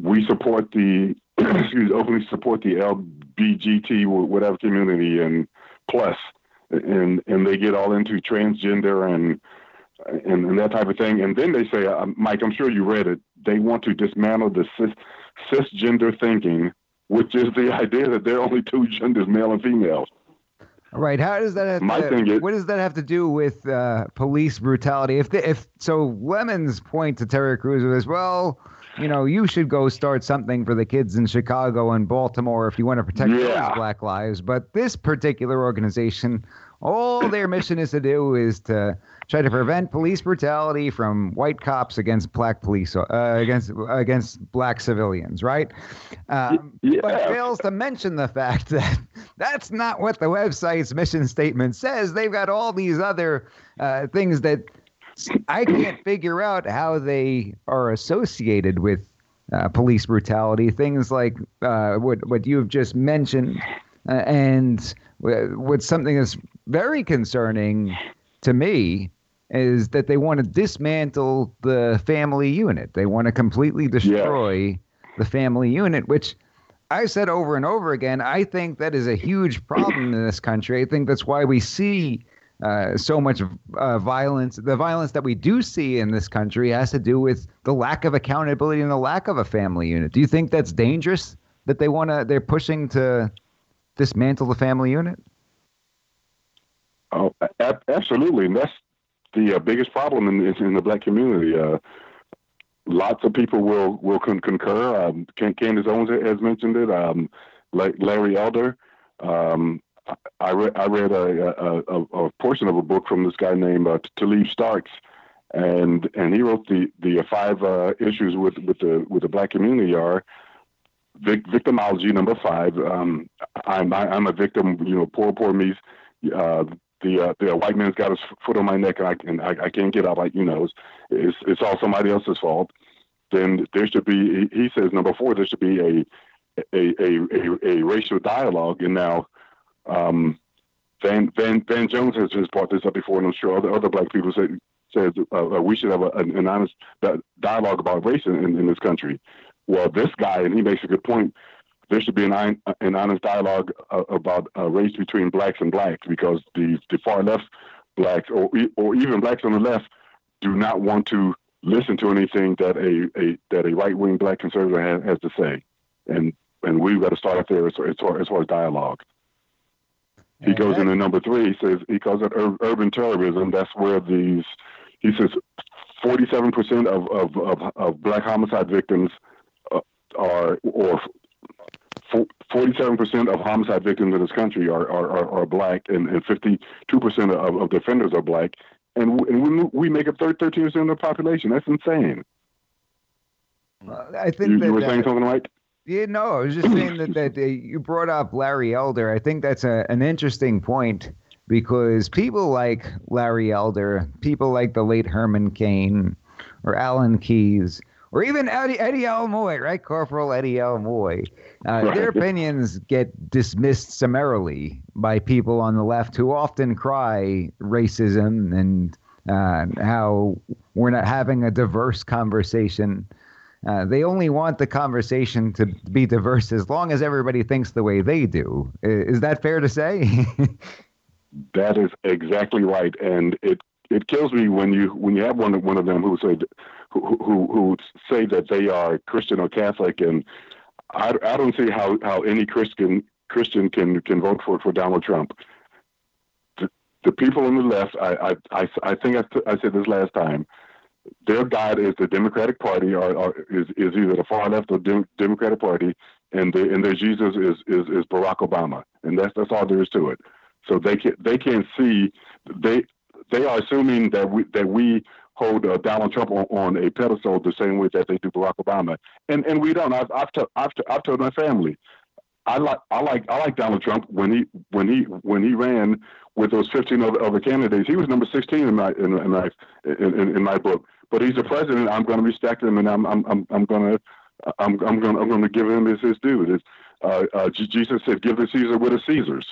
we support the excuse openly support the LBGT whatever community and plus and and they get all into transgender and and, and that type of thing. And then they say, uh, Mike, I'm sure you read it. They want to dismantle the cis, cisgender thinking, which is the idea that there are only two genders, male and female. Right. How does that have My to, thing is, what does that have to do with uh, police brutality? If the, if so, Lemon's point to Terry Crews was, well, you know, you should go start something for the kids in Chicago and Baltimore if you want to protect yeah. black lives. But this particular organization, all their mission is to do is to try to prevent police brutality from white cops against black police uh, against against black civilians, right? Um, yeah. But fails to mention the fact that that's not what the website's mission statement says. They've got all these other uh, things that I can't figure out how they are associated with uh, police brutality. Things like uh, what what you've just mentioned, uh, and what's something that's very concerning to me is that they want to dismantle the family unit. They want to completely destroy yeah. the family unit, which I've said over and over again. I think that is a huge problem in this country. I think that's why we see uh, so much uh, violence. The violence that we do see in this country has to do with the lack of accountability and the lack of a family unit. Do you think that's dangerous? That they want to, they're pushing to dismantle the family unit? Oh, absolutely, and that's the uh, biggest problem in, in the black community. Uh, lots of people will will con- concur. Um, Candace Owens has mentioned it. Um, Larry Elder. Um, I read I read a, a, a, portion of a book from this guy named uh, Talib Starks, and and he wrote the the five uh, issues with with the with the black community are vic- victimology number five. Um, I'm I, am i am a victim. You know, poor poor me. Uh, the uh, the white man's got his foot on my neck and I and I, I can't get out like you know it's it's all somebody else's fault. Then there should be he says number four there should be a a a, a, a racial dialogue and now um, Van Van Van Jones has, brought this up before and I'm sure other other black people says uh, uh we should have a, an, honest dialogue about race in, in this country. Well, this guy and he makes a good point there should be an, an honest dialogue uh, about uh, race between blacks and blacks because the, the far left blacks or, or even blacks on the left do not want to listen to anything that a, a that a right wing black conservative has, has, to say, and and we've got to start up there as, as, far, as far as dialogue. He goes into number three. He says he calls it ur- urban terrorism. That's where these. He says, forty-seven percent of, of, of of black homicide victims uh, are, or forty-seven percent of homicide victims in this country are are, are, are black, and, and fifty-two percent of, of defenders are black, and, and we, we make up thirteen percent of the population. That's insane. I think you, that, you were saying something, Mike. Yeah, no, I was just saying that, that uh, you brought up Larry Elder. I think that's a, an interesting point because people like Larry Elder, people like the late Herman Cain or Alan Keyes, or even Eddie, Eddie L. Moy, right? Corporal Eddie L. Moy. Uh, right. Their opinions get dismissed summarily by people on the left who often cry racism and uh, how we're not having a diverse conversation. Uh, they only want the conversation to be diverse as long as everybody thinks the way they do. Is that fair to say? that is exactly right, and it it kills me when you when you have one one of them who say who who, who say that they are Christian or Catholic, and I, I don't see how, how any Christian Christian can can vote for for Donald Trump. The, the people on the left, I I, I, think I, I said this last time their god is the Democratic Party, or, or is, is either the far left or Dem- Democratic Party, and the, and their Jesus is, is is Barack Obama, and that's that's all there is to it. So they can they can't see they they are assuming that we that we hold uh, Donald Trump on, on, a pedestal the same way that they do Barack Obama, and and we don't. I've I've, t- I've, t- I've told my family, I like I like I like Donald Trump when he when he when he ran with those 15 other, other candidates. He was number 16 in my in, in my in, in, my book. But he's the president. I'm going to respect him, and I'm I'm I'm, I'm going to I'm I'm going I'm going to give him his his due. Uh, uh, Jesus said, "Give the Caesar what is Caesar's."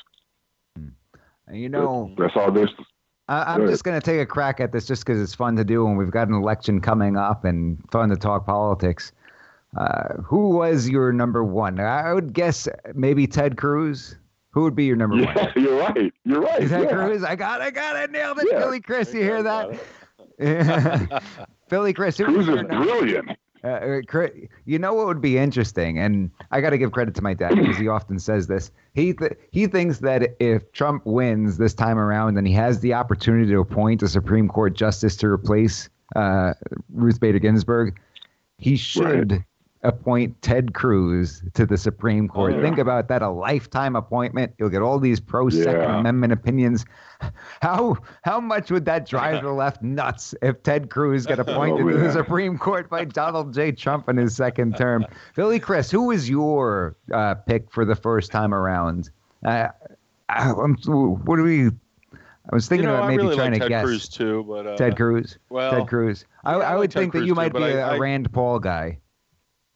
And you know, that's all this. I, am just going to take a crack at this just because it's fun to do, and we've got an election coming up, and fun to talk politics. Uh, who was your number one? I would guess maybe Ted Cruz. Who would be your number yeah, one? You're right. You're right. Ted yeah. Cruz. I got. I got it. Nailed it. Yeah. Billy Chris. You hear that? Billy Chris. Who Cruz is brilliant. Uh, you know what would be interesting, and I got to give credit to my dad because he often says this. He th- he thinks that if Trump wins this time around, then he has the opportunity to appoint a Supreme Court justice to replace uh, Ruth Bader Ginsburg. He should right appoint Ted Cruz to the Supreme Court. Oh, yeah. Think about that a lifetime appointment. You'll get all these pro Second yeah. Amendment opinions. How how much would that drive the left nuts if Ted Cruz got appointed oh, yeah. to the Supreme Court by Donald J. Trump in his second term? Billy Chris, who was your uh, pick for the first time around? Uh, what do we I was thinking you know, about maybe really trying like to Ted guess. Cruz too, but uh, Ted Cruz. Well, Ted Cruz. I, yeah, I, would think Ted that you Cruz might too, be a I, Rand Paul guy.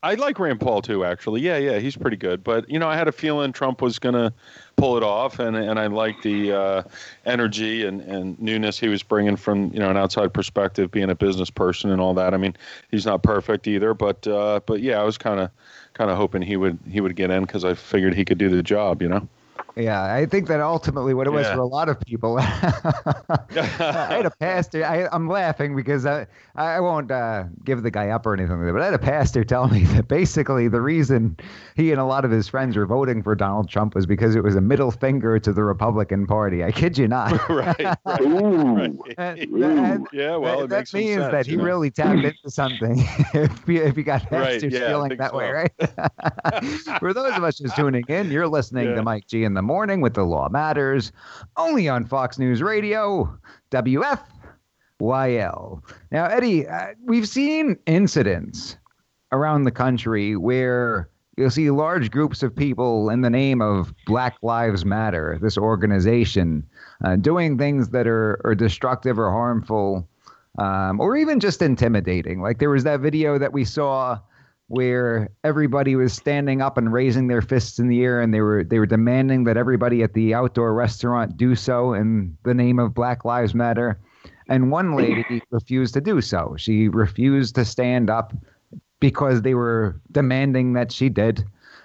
I like Rand Paul too, actually. Yeah, yeah, he's pretty good. But you know, I had a feeling Trump was going to pull it off, and and I like the uh, energy and, and newness he was bringing from you know an outside perspective, being a business person and all that. I mean, he's not perfect either, but uh, but yeah, I was kind of kind of hoping he would he would get in because I figured he could do the job. You know. Yeah, I think that ultimately what it was yeah. for a lot of people. I had a pastor. I, am laughing because I I won't uh, give the guy up or anything like that, but I had a pastor tell me that basically the reason he and a lot of his friends were voting for Donald Trump was because it was a middle finger to the Republican Party. I kid you not. right. right, Ooh. right. That, yeah, well, that, that means sense, that he know? really tapped into something. if you if you got pastors right, yeah, feeling that so. way, right? for those of us just tuning in, you're listening yeah. to Mike G in the morning with the Law Matters, only on Fox News Radio, WFYL. Now, Eddie, uh, we've seen incidents around the country where you'll see large groups of people in the name of Black Lives Matter, this organization, uh, doing things that are, are destructive or harmful, um, or even just intimidating. Like there was that video that we saw where everybody was standing up and raising their fists in the air and they were they were demanding that everybody at the outdoor restaurant do so in the name of Black Lives Matter. And one lady refused to do so. She refused to stand up because they were demanding that she did.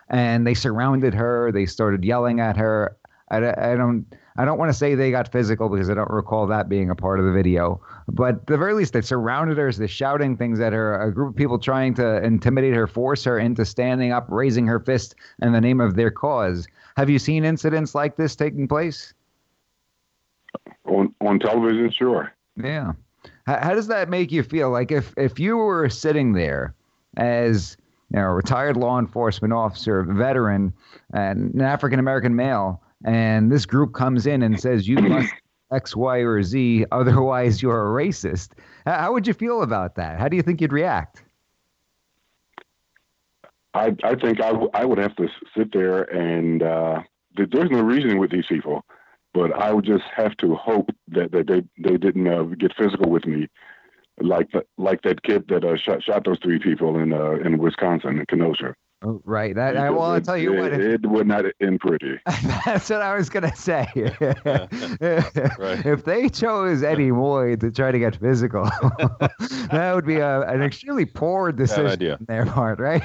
And they surrounded her, they started yelling at her. I, I don't I don't want to say they got physical because I don't recall that being a part of the video. But at the very least, they surrounded her, they're shouting things at her. A group of people trying to intimidate her, force her into standing up, raising her fist in the name of their cause. Have you seen incidents like this taking place? On on television, sure. Yeah. How, how does that make you feel? Like if if you were sitting there as you know, a retired law enforcement officer, veteran, and an African American male, and this group comes in and says you must X, Y, or Z, otherwise you're a racist. How would you feel about that? How do you think you'd react? I I think I, w- I would have to sit there and uh, there's no reasoning with these people, but I would just have to hope that, that they they didn't uh, get physical with me like like that kid that uh, shot shot those three people in uh, in Wisconsin in Kenosha. Oh, right. That I, well, I'll tell you it, what. If, it would not end pretty. that's what I was gonna say. If they chose Eddie Moy to try to get physical, that would be a, an extremely poor decision on their part, right?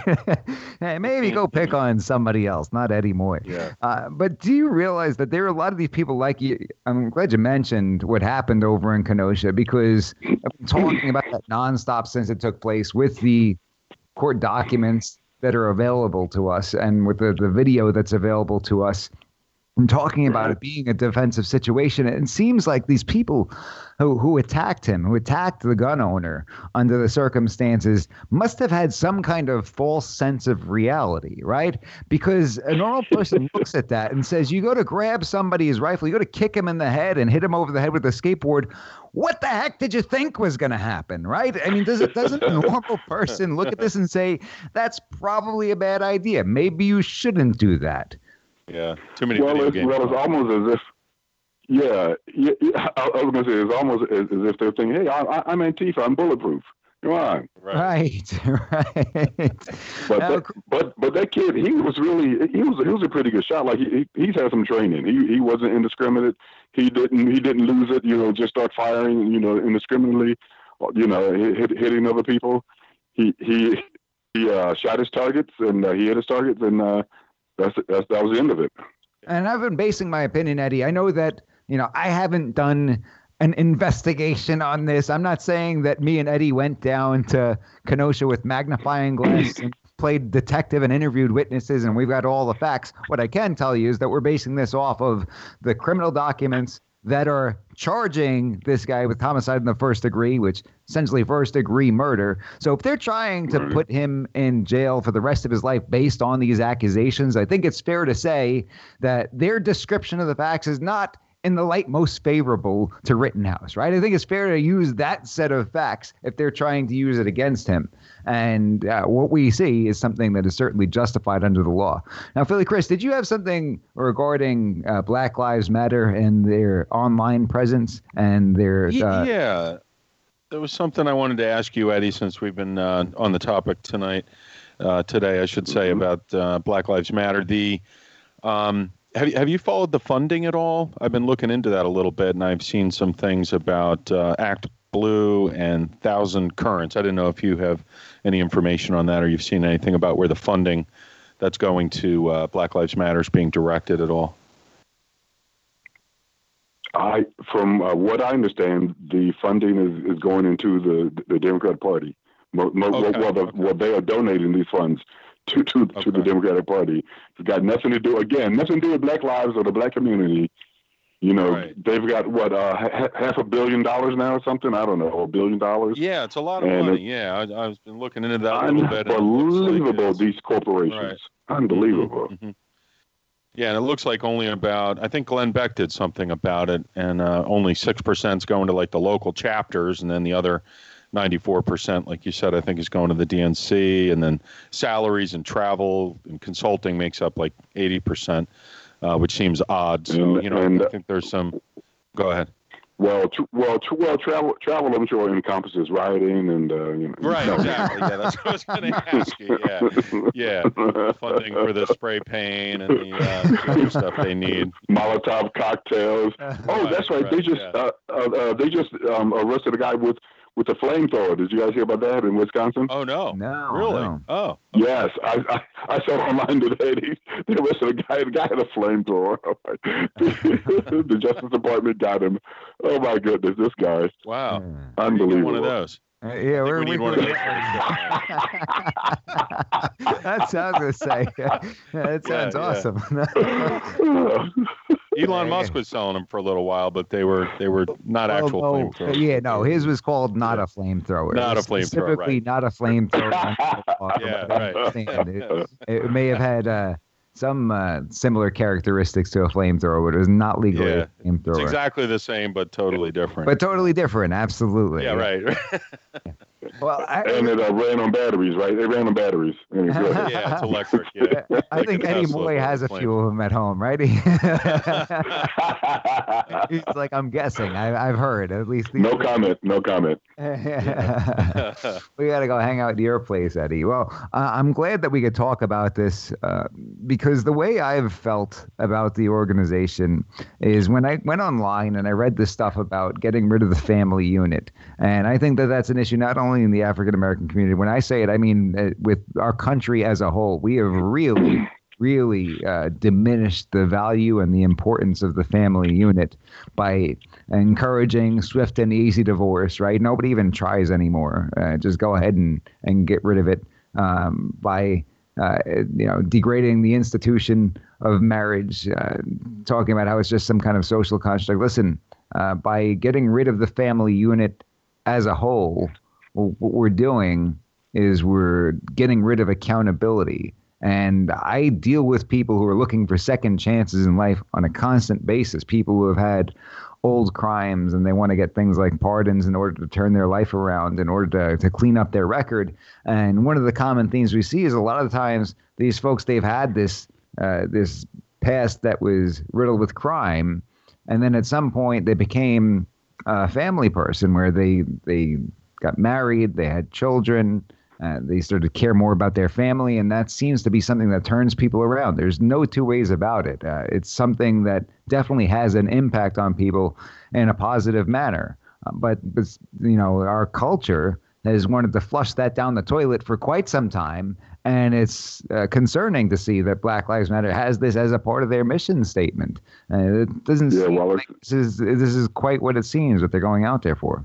hey, maybe go pick on somebody else, not Eddie Moy. Yeah. Uh, but do you realize that there are a lot of these people like you? I'm glad you mentioned what happened over in Kenosha because I've been talking about that nonstop since it took place with the court documents that are available to us and with the, the video that's available to us and talking about it being a defensive situation. And it seems like these people who, who attacked him, who attacked the gun owner under the circumstances, must have had some kind of false sense of reality, right? Because a normal person looks at that and says, You go to grab somebody's rifle, you go to kick him in the head and hit him over the head with a skateboard. What the heck did you think was going to happen, right? I mean, does it, doesn't a normal person look at this and say, That's probably a bad idea? Maybe you shouldn't do that. Yeah, too many well, video it's, games. Well, it's almost as if, yeah, yeah, yeah I, I was going to say it's almost as, as, if they're thinking, "Hey, I, I'm Antifa, I'm bulletproof." Come on, right, right. But now, that, but but that kid, he was really he was he was a pretty good shot. Like he he's had some training. He he wasn't indiscriminate. He didn't he didn't lose it. You know, just start firing. You know, indiscriminately. You know, hit, hitting other people. He he he uh, shot his targets and uh, he hit his targets and. Uh, that's, that's that was the end of it. And I've been basing my opinion, Eddie. I know that you know I haven't done an investigation on this. I'm not saying that me and Eddie went down to Kenosha with magnifying glass and played detective and interviewed witnesses and we've got all the facts. What I can tell you is that we're basing this off of the criminal documents that are charging this guy with homicide in the first degree, which essentially first degree murder. So if they're trying to put him in jail for the rest of his life based on these accusations, I think it's fair to say that their description of the facts is not in the light most favorable to Rittenhouse, right? I think it's fair to use that set of facts if they're trying to use it against him. And uh, what we see is something that is certainly justified under the law. Now, Philly Chris, did you have something regarding uh, Black Lives Matter and their online presence and their. Uh, yeah. There was something I wanted to ask you, Eddie, since we've been uh, on the topic tonight, uh, today, I should say, mm-hmm. about uh, Black Lives Matter. The. Um, have you, have you followed the funding at all? I've been looking into that a little bit, and I've seen some things about uh, Act Blue and Thousand Currents. I didn't know if you have any information on that, or you've seen anything about where the funding that's going to uh, Black Lives Matter is being directed at all. I, from uh, what I understand, the funding is, is going into the the Democrat Party. Mo, mo, okay. well, the, okay. well, they are donating these funds to to, okay. to the Democratic Party. It's got nothing to do again, nothing to do with Black lives or the Black community. You know, right. they've got what uh, ha- half a billion dollars now or something. I don't know, a billion dollars. Yeah, it's a lot of and money. Yeah, I, have been looking into that a little bit. Unbelievable, like these corporations. Right. Unbelievable. Mm-hmm. Yeah, and it looks like only about I think Glenn Beck did something about it, and uh, only six percent is going to like the local chapters, and then the other 94%, like you said, I think is going to the DNC. And then salaries and travel and consulting makes up like 80%, uh, which seems odd. So, you know, and, I think there's some. Go ahead. Well, tr- well, tr- well, travel, travel, I'm sure encompasses rioting and uh, you know. Right, exactly. Yeah, that's what I was going to ask you. Yeah, yeah, funding for the spray paint and the, uh, other stuff they need. Molotov cocktails. Oh, right, that's right. right they just yeah. uh, uh, uh they just um, arrested a guy with with the flamethrower. Did you guys hear about that in Wisconsin? Oh no, No, really? no. Oh, Yes, I, I I saw online today. They, they arrested a guy. The guy had a flamethrower. the Justice Department got him. Oh my goodness, this guy, wow. Yeah. We need unbelievable. one of those. Uh, yeah, I we're, we need we one of those. That's what I was gonna say. Yeah, that sounds yeah. awesome. Elon Musk was selling them for a little while, but they were they were not Oh, actual no. flamethrowers. Yeah, no, his was called not a flamethrower. Not a flamethrower, Specifically, right. not a flamethrower. Yeah, right. It, it may have had uh, some uh, similar characteristics to a flamethrower, but it was not legally Yeah. a flamethrower. It's exactly the same, but totally different. but totally different, absolutely. yeah, right. Well, I, And it uh, ran on batteries, right? It ran on batteries. It yeah, it's electric. Yeah. I Like think Eddie Tesla, Moy has a with few of them at home, right? He's like, I'm guessing. I, I've heard at least. These no comment. No comment. we got to go hang out at your place, Eddie. Well, uh, I'm glad that we could talk about this uh, because the way I've felt about the organization is when I went online and I read this stuff about getting rid of the family unit. And I think that that's an issue not only in the African American community. When I say it, I mean uh, with our country as a whole. We have really. Really uh, diminished the value and the importance of the family unit by encouraging swift and easy divorce, right? Nobody even tries anymore. Uh, just go ahead and, and get rid of it um, by, uh, you know, degrading the institution of marriage, uh, talking about how it's just some kind of social construct. Listen, uh, by getting rid of the family unit as a whole, what we're doing is we're getting rid of accountability. And I deal with people who are looking for second chances in life on a constant basis. People who have had old crimes and they want to get things like pardons in order to turn their life around, in order to, to clean up their record. And one of the common themes we see is a lot of the times these folks they've had this uh, this past that was riddled with crime, and then at some point they became a family person where they they got married, they had children. Uh, they started to care more about their family, and that seems to be something that turns people around. There's no two ways about it. Uh, it's something that definitely has an impact on people in a positive manner. Uh, but, but, you know, our culture has wanted to flush that down the toilet for quite some time, and it's uh, concerning to see that Black Lives Matter has this as a part of their mission statement. Uh, it doesn't Yeah, seem well, like this is this is quite what it seems that they're going out there for.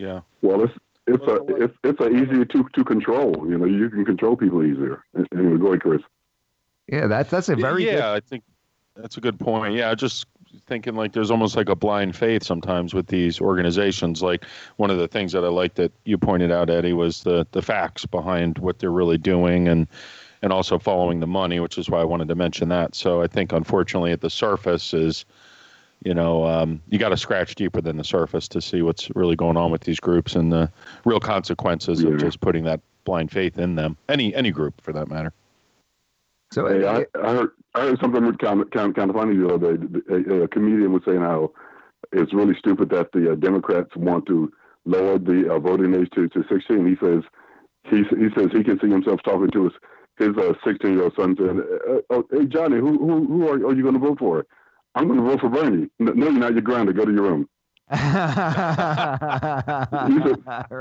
Yeah. Well, it's it's a it's it's a easier to to control. You know, you can control people easier. Anyway, go ahead, Chris. Yeah, that's that's a very yeah, good I think that's a good point. Yeah, just thinking like there's almost like a blind faith sometimes with these organizations. Like one of the things that I like that you pointed out, Eddie, was the the facts behind what they're really doing and and also following the money, which is why I wanted to mention that. So I think unfortunately at the surface is you know, um, you got to scratch deeper than the surface to see what's really going on with these groups and the real consequences Yeah. of just putting that blind faith in them. Any any group for that matter. So Hey, uh, I, I heard I heard something kind of, kind of, funny the other day. A, a comedian was saying how it's really stupid that the uh, Democrats want to lower the uh, voting age to, to 16. He says he he says he can see himself talking to his his 16 year old son saying, uh, oh, "Hey Johnny, who who who are, are you going to vote for?" I'm going to vote for Bernie. No, you're not. You're grounded. Go to your room. Right.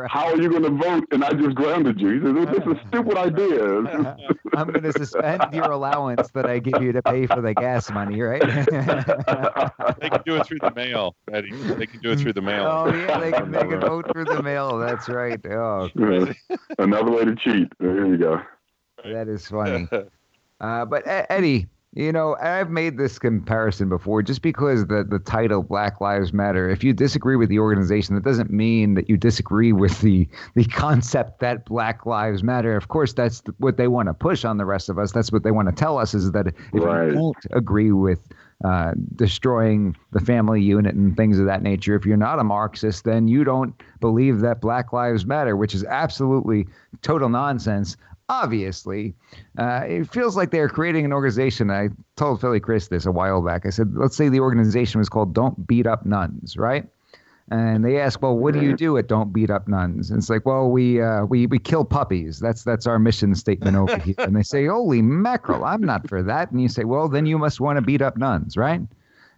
How are you going to vote? And I just grounded you. He says, "This is a stupid idea." I'm going to suspend your allowance that I give you to pay for the gas money, right? They can do it through the mail, Eddie. They can do it through the mail. oh yeah, they can, they can vote through the mail. That's right. Oh, Another way to cheat. There you go. that is funny. Uh, but Eddie, you know, I've made this comparison before just because the, the title Black Lives Matter, if you disagree with the organization, that doesn't mean that you disagree with the, the concept that Black Lives Matter. Of course, that's what they want to push on the rest of us. That's what they want to tell us is that if Right. you don't agree with uh, destroying the family unit and things of that nature, if you're not a Marxist, then you don't believe that Black Lives Matter, which is absolutely total nonsense. Obviously, uh, it feels like they're creating an organization. I told Philly Chris this a while back. I said, let's say the organization was called Don't Beat Up Nuns, right? And they ask, well, what do you do at Don't Beat Up Nuns? And it's like, well, we uh, we we kill puppies. That's that's our mission statement over here. And they say, holy mackerel, I'm not for that. And you say, well, then you must want to beat up nuns, right?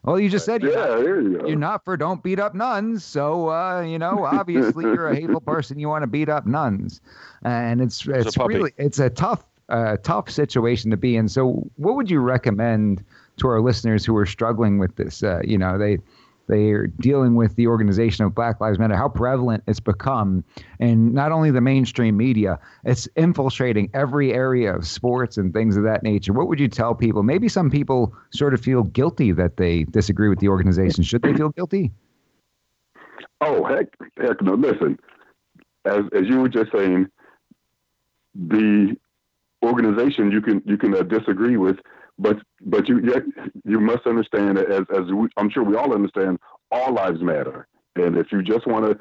Well, you just said Yeah, you're, you not, go. you're not for don't beat up nuns. So, uh, you know, obviously you're a hateful person. You want to beat up nuns. And it's, a it's really, it's a tough, uh, tough situation to be in. So what would you recommend to our listeners who are struggling with this? Uh, you know, they, they're dealing with the organization of Black Lives Matter, how prevalent it's become, and not only the mainstream media, it's infiltrating every area of sports and things of that nature. What would you tell people? Maybe some people sort of feel guilty that they disagree with the organization. Should they feel guilty? Oh heck, heck no! Listen, as as you were just saying, the organization you can you can uh, disagree with, but but you you must understand that as as we, I'm sure we all understand, all lives matter, and if you just want to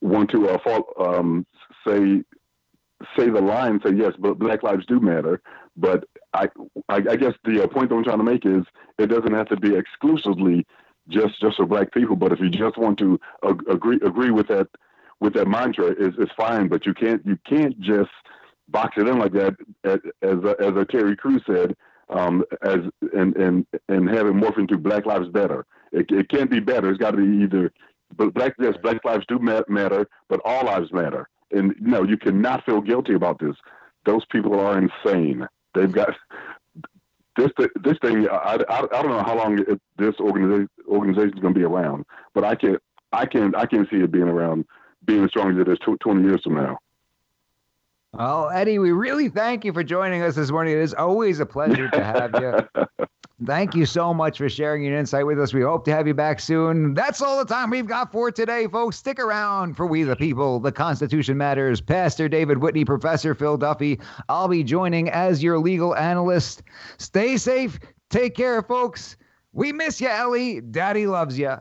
want to uh, fall, um, say say the line, say yes, but Black lives do matter, but I I, I guess the uh, point that I'm trying to make is it doesn't have to be exclusively just just for black people. But if you just want to ag- agree agree with that with that mantra, is is fine. But you can't you can't just box it in like that. As as, as Terry Crews said, um, as and and and have it morph into Black Lives Better. It it can't be better. It's got to be either. But black yes, Black lives do matter, but all lives matter. And no, you cannot feel guilty about this. Those people are insane. They've got this this thing. I, I, I don't know how long it, this organization organization is going to be around, but I can I can I can see it being around, being as strong as it is tw- twenty years from now. Well, Eddie, we really thank you for joining us this morning. It is always a pleasure to have you. Thank you so much for sharing your insight with us. We hope to have you back soon. That's all the time we've got for today, folks. Stick around for We the People, The Constitution Matters. Pastor David Whitney, Professor Phil Duffy. I'll be joining as your legal analyst. Stay safe. Take care, folks. We miss you, Ellie. Daddy loves you.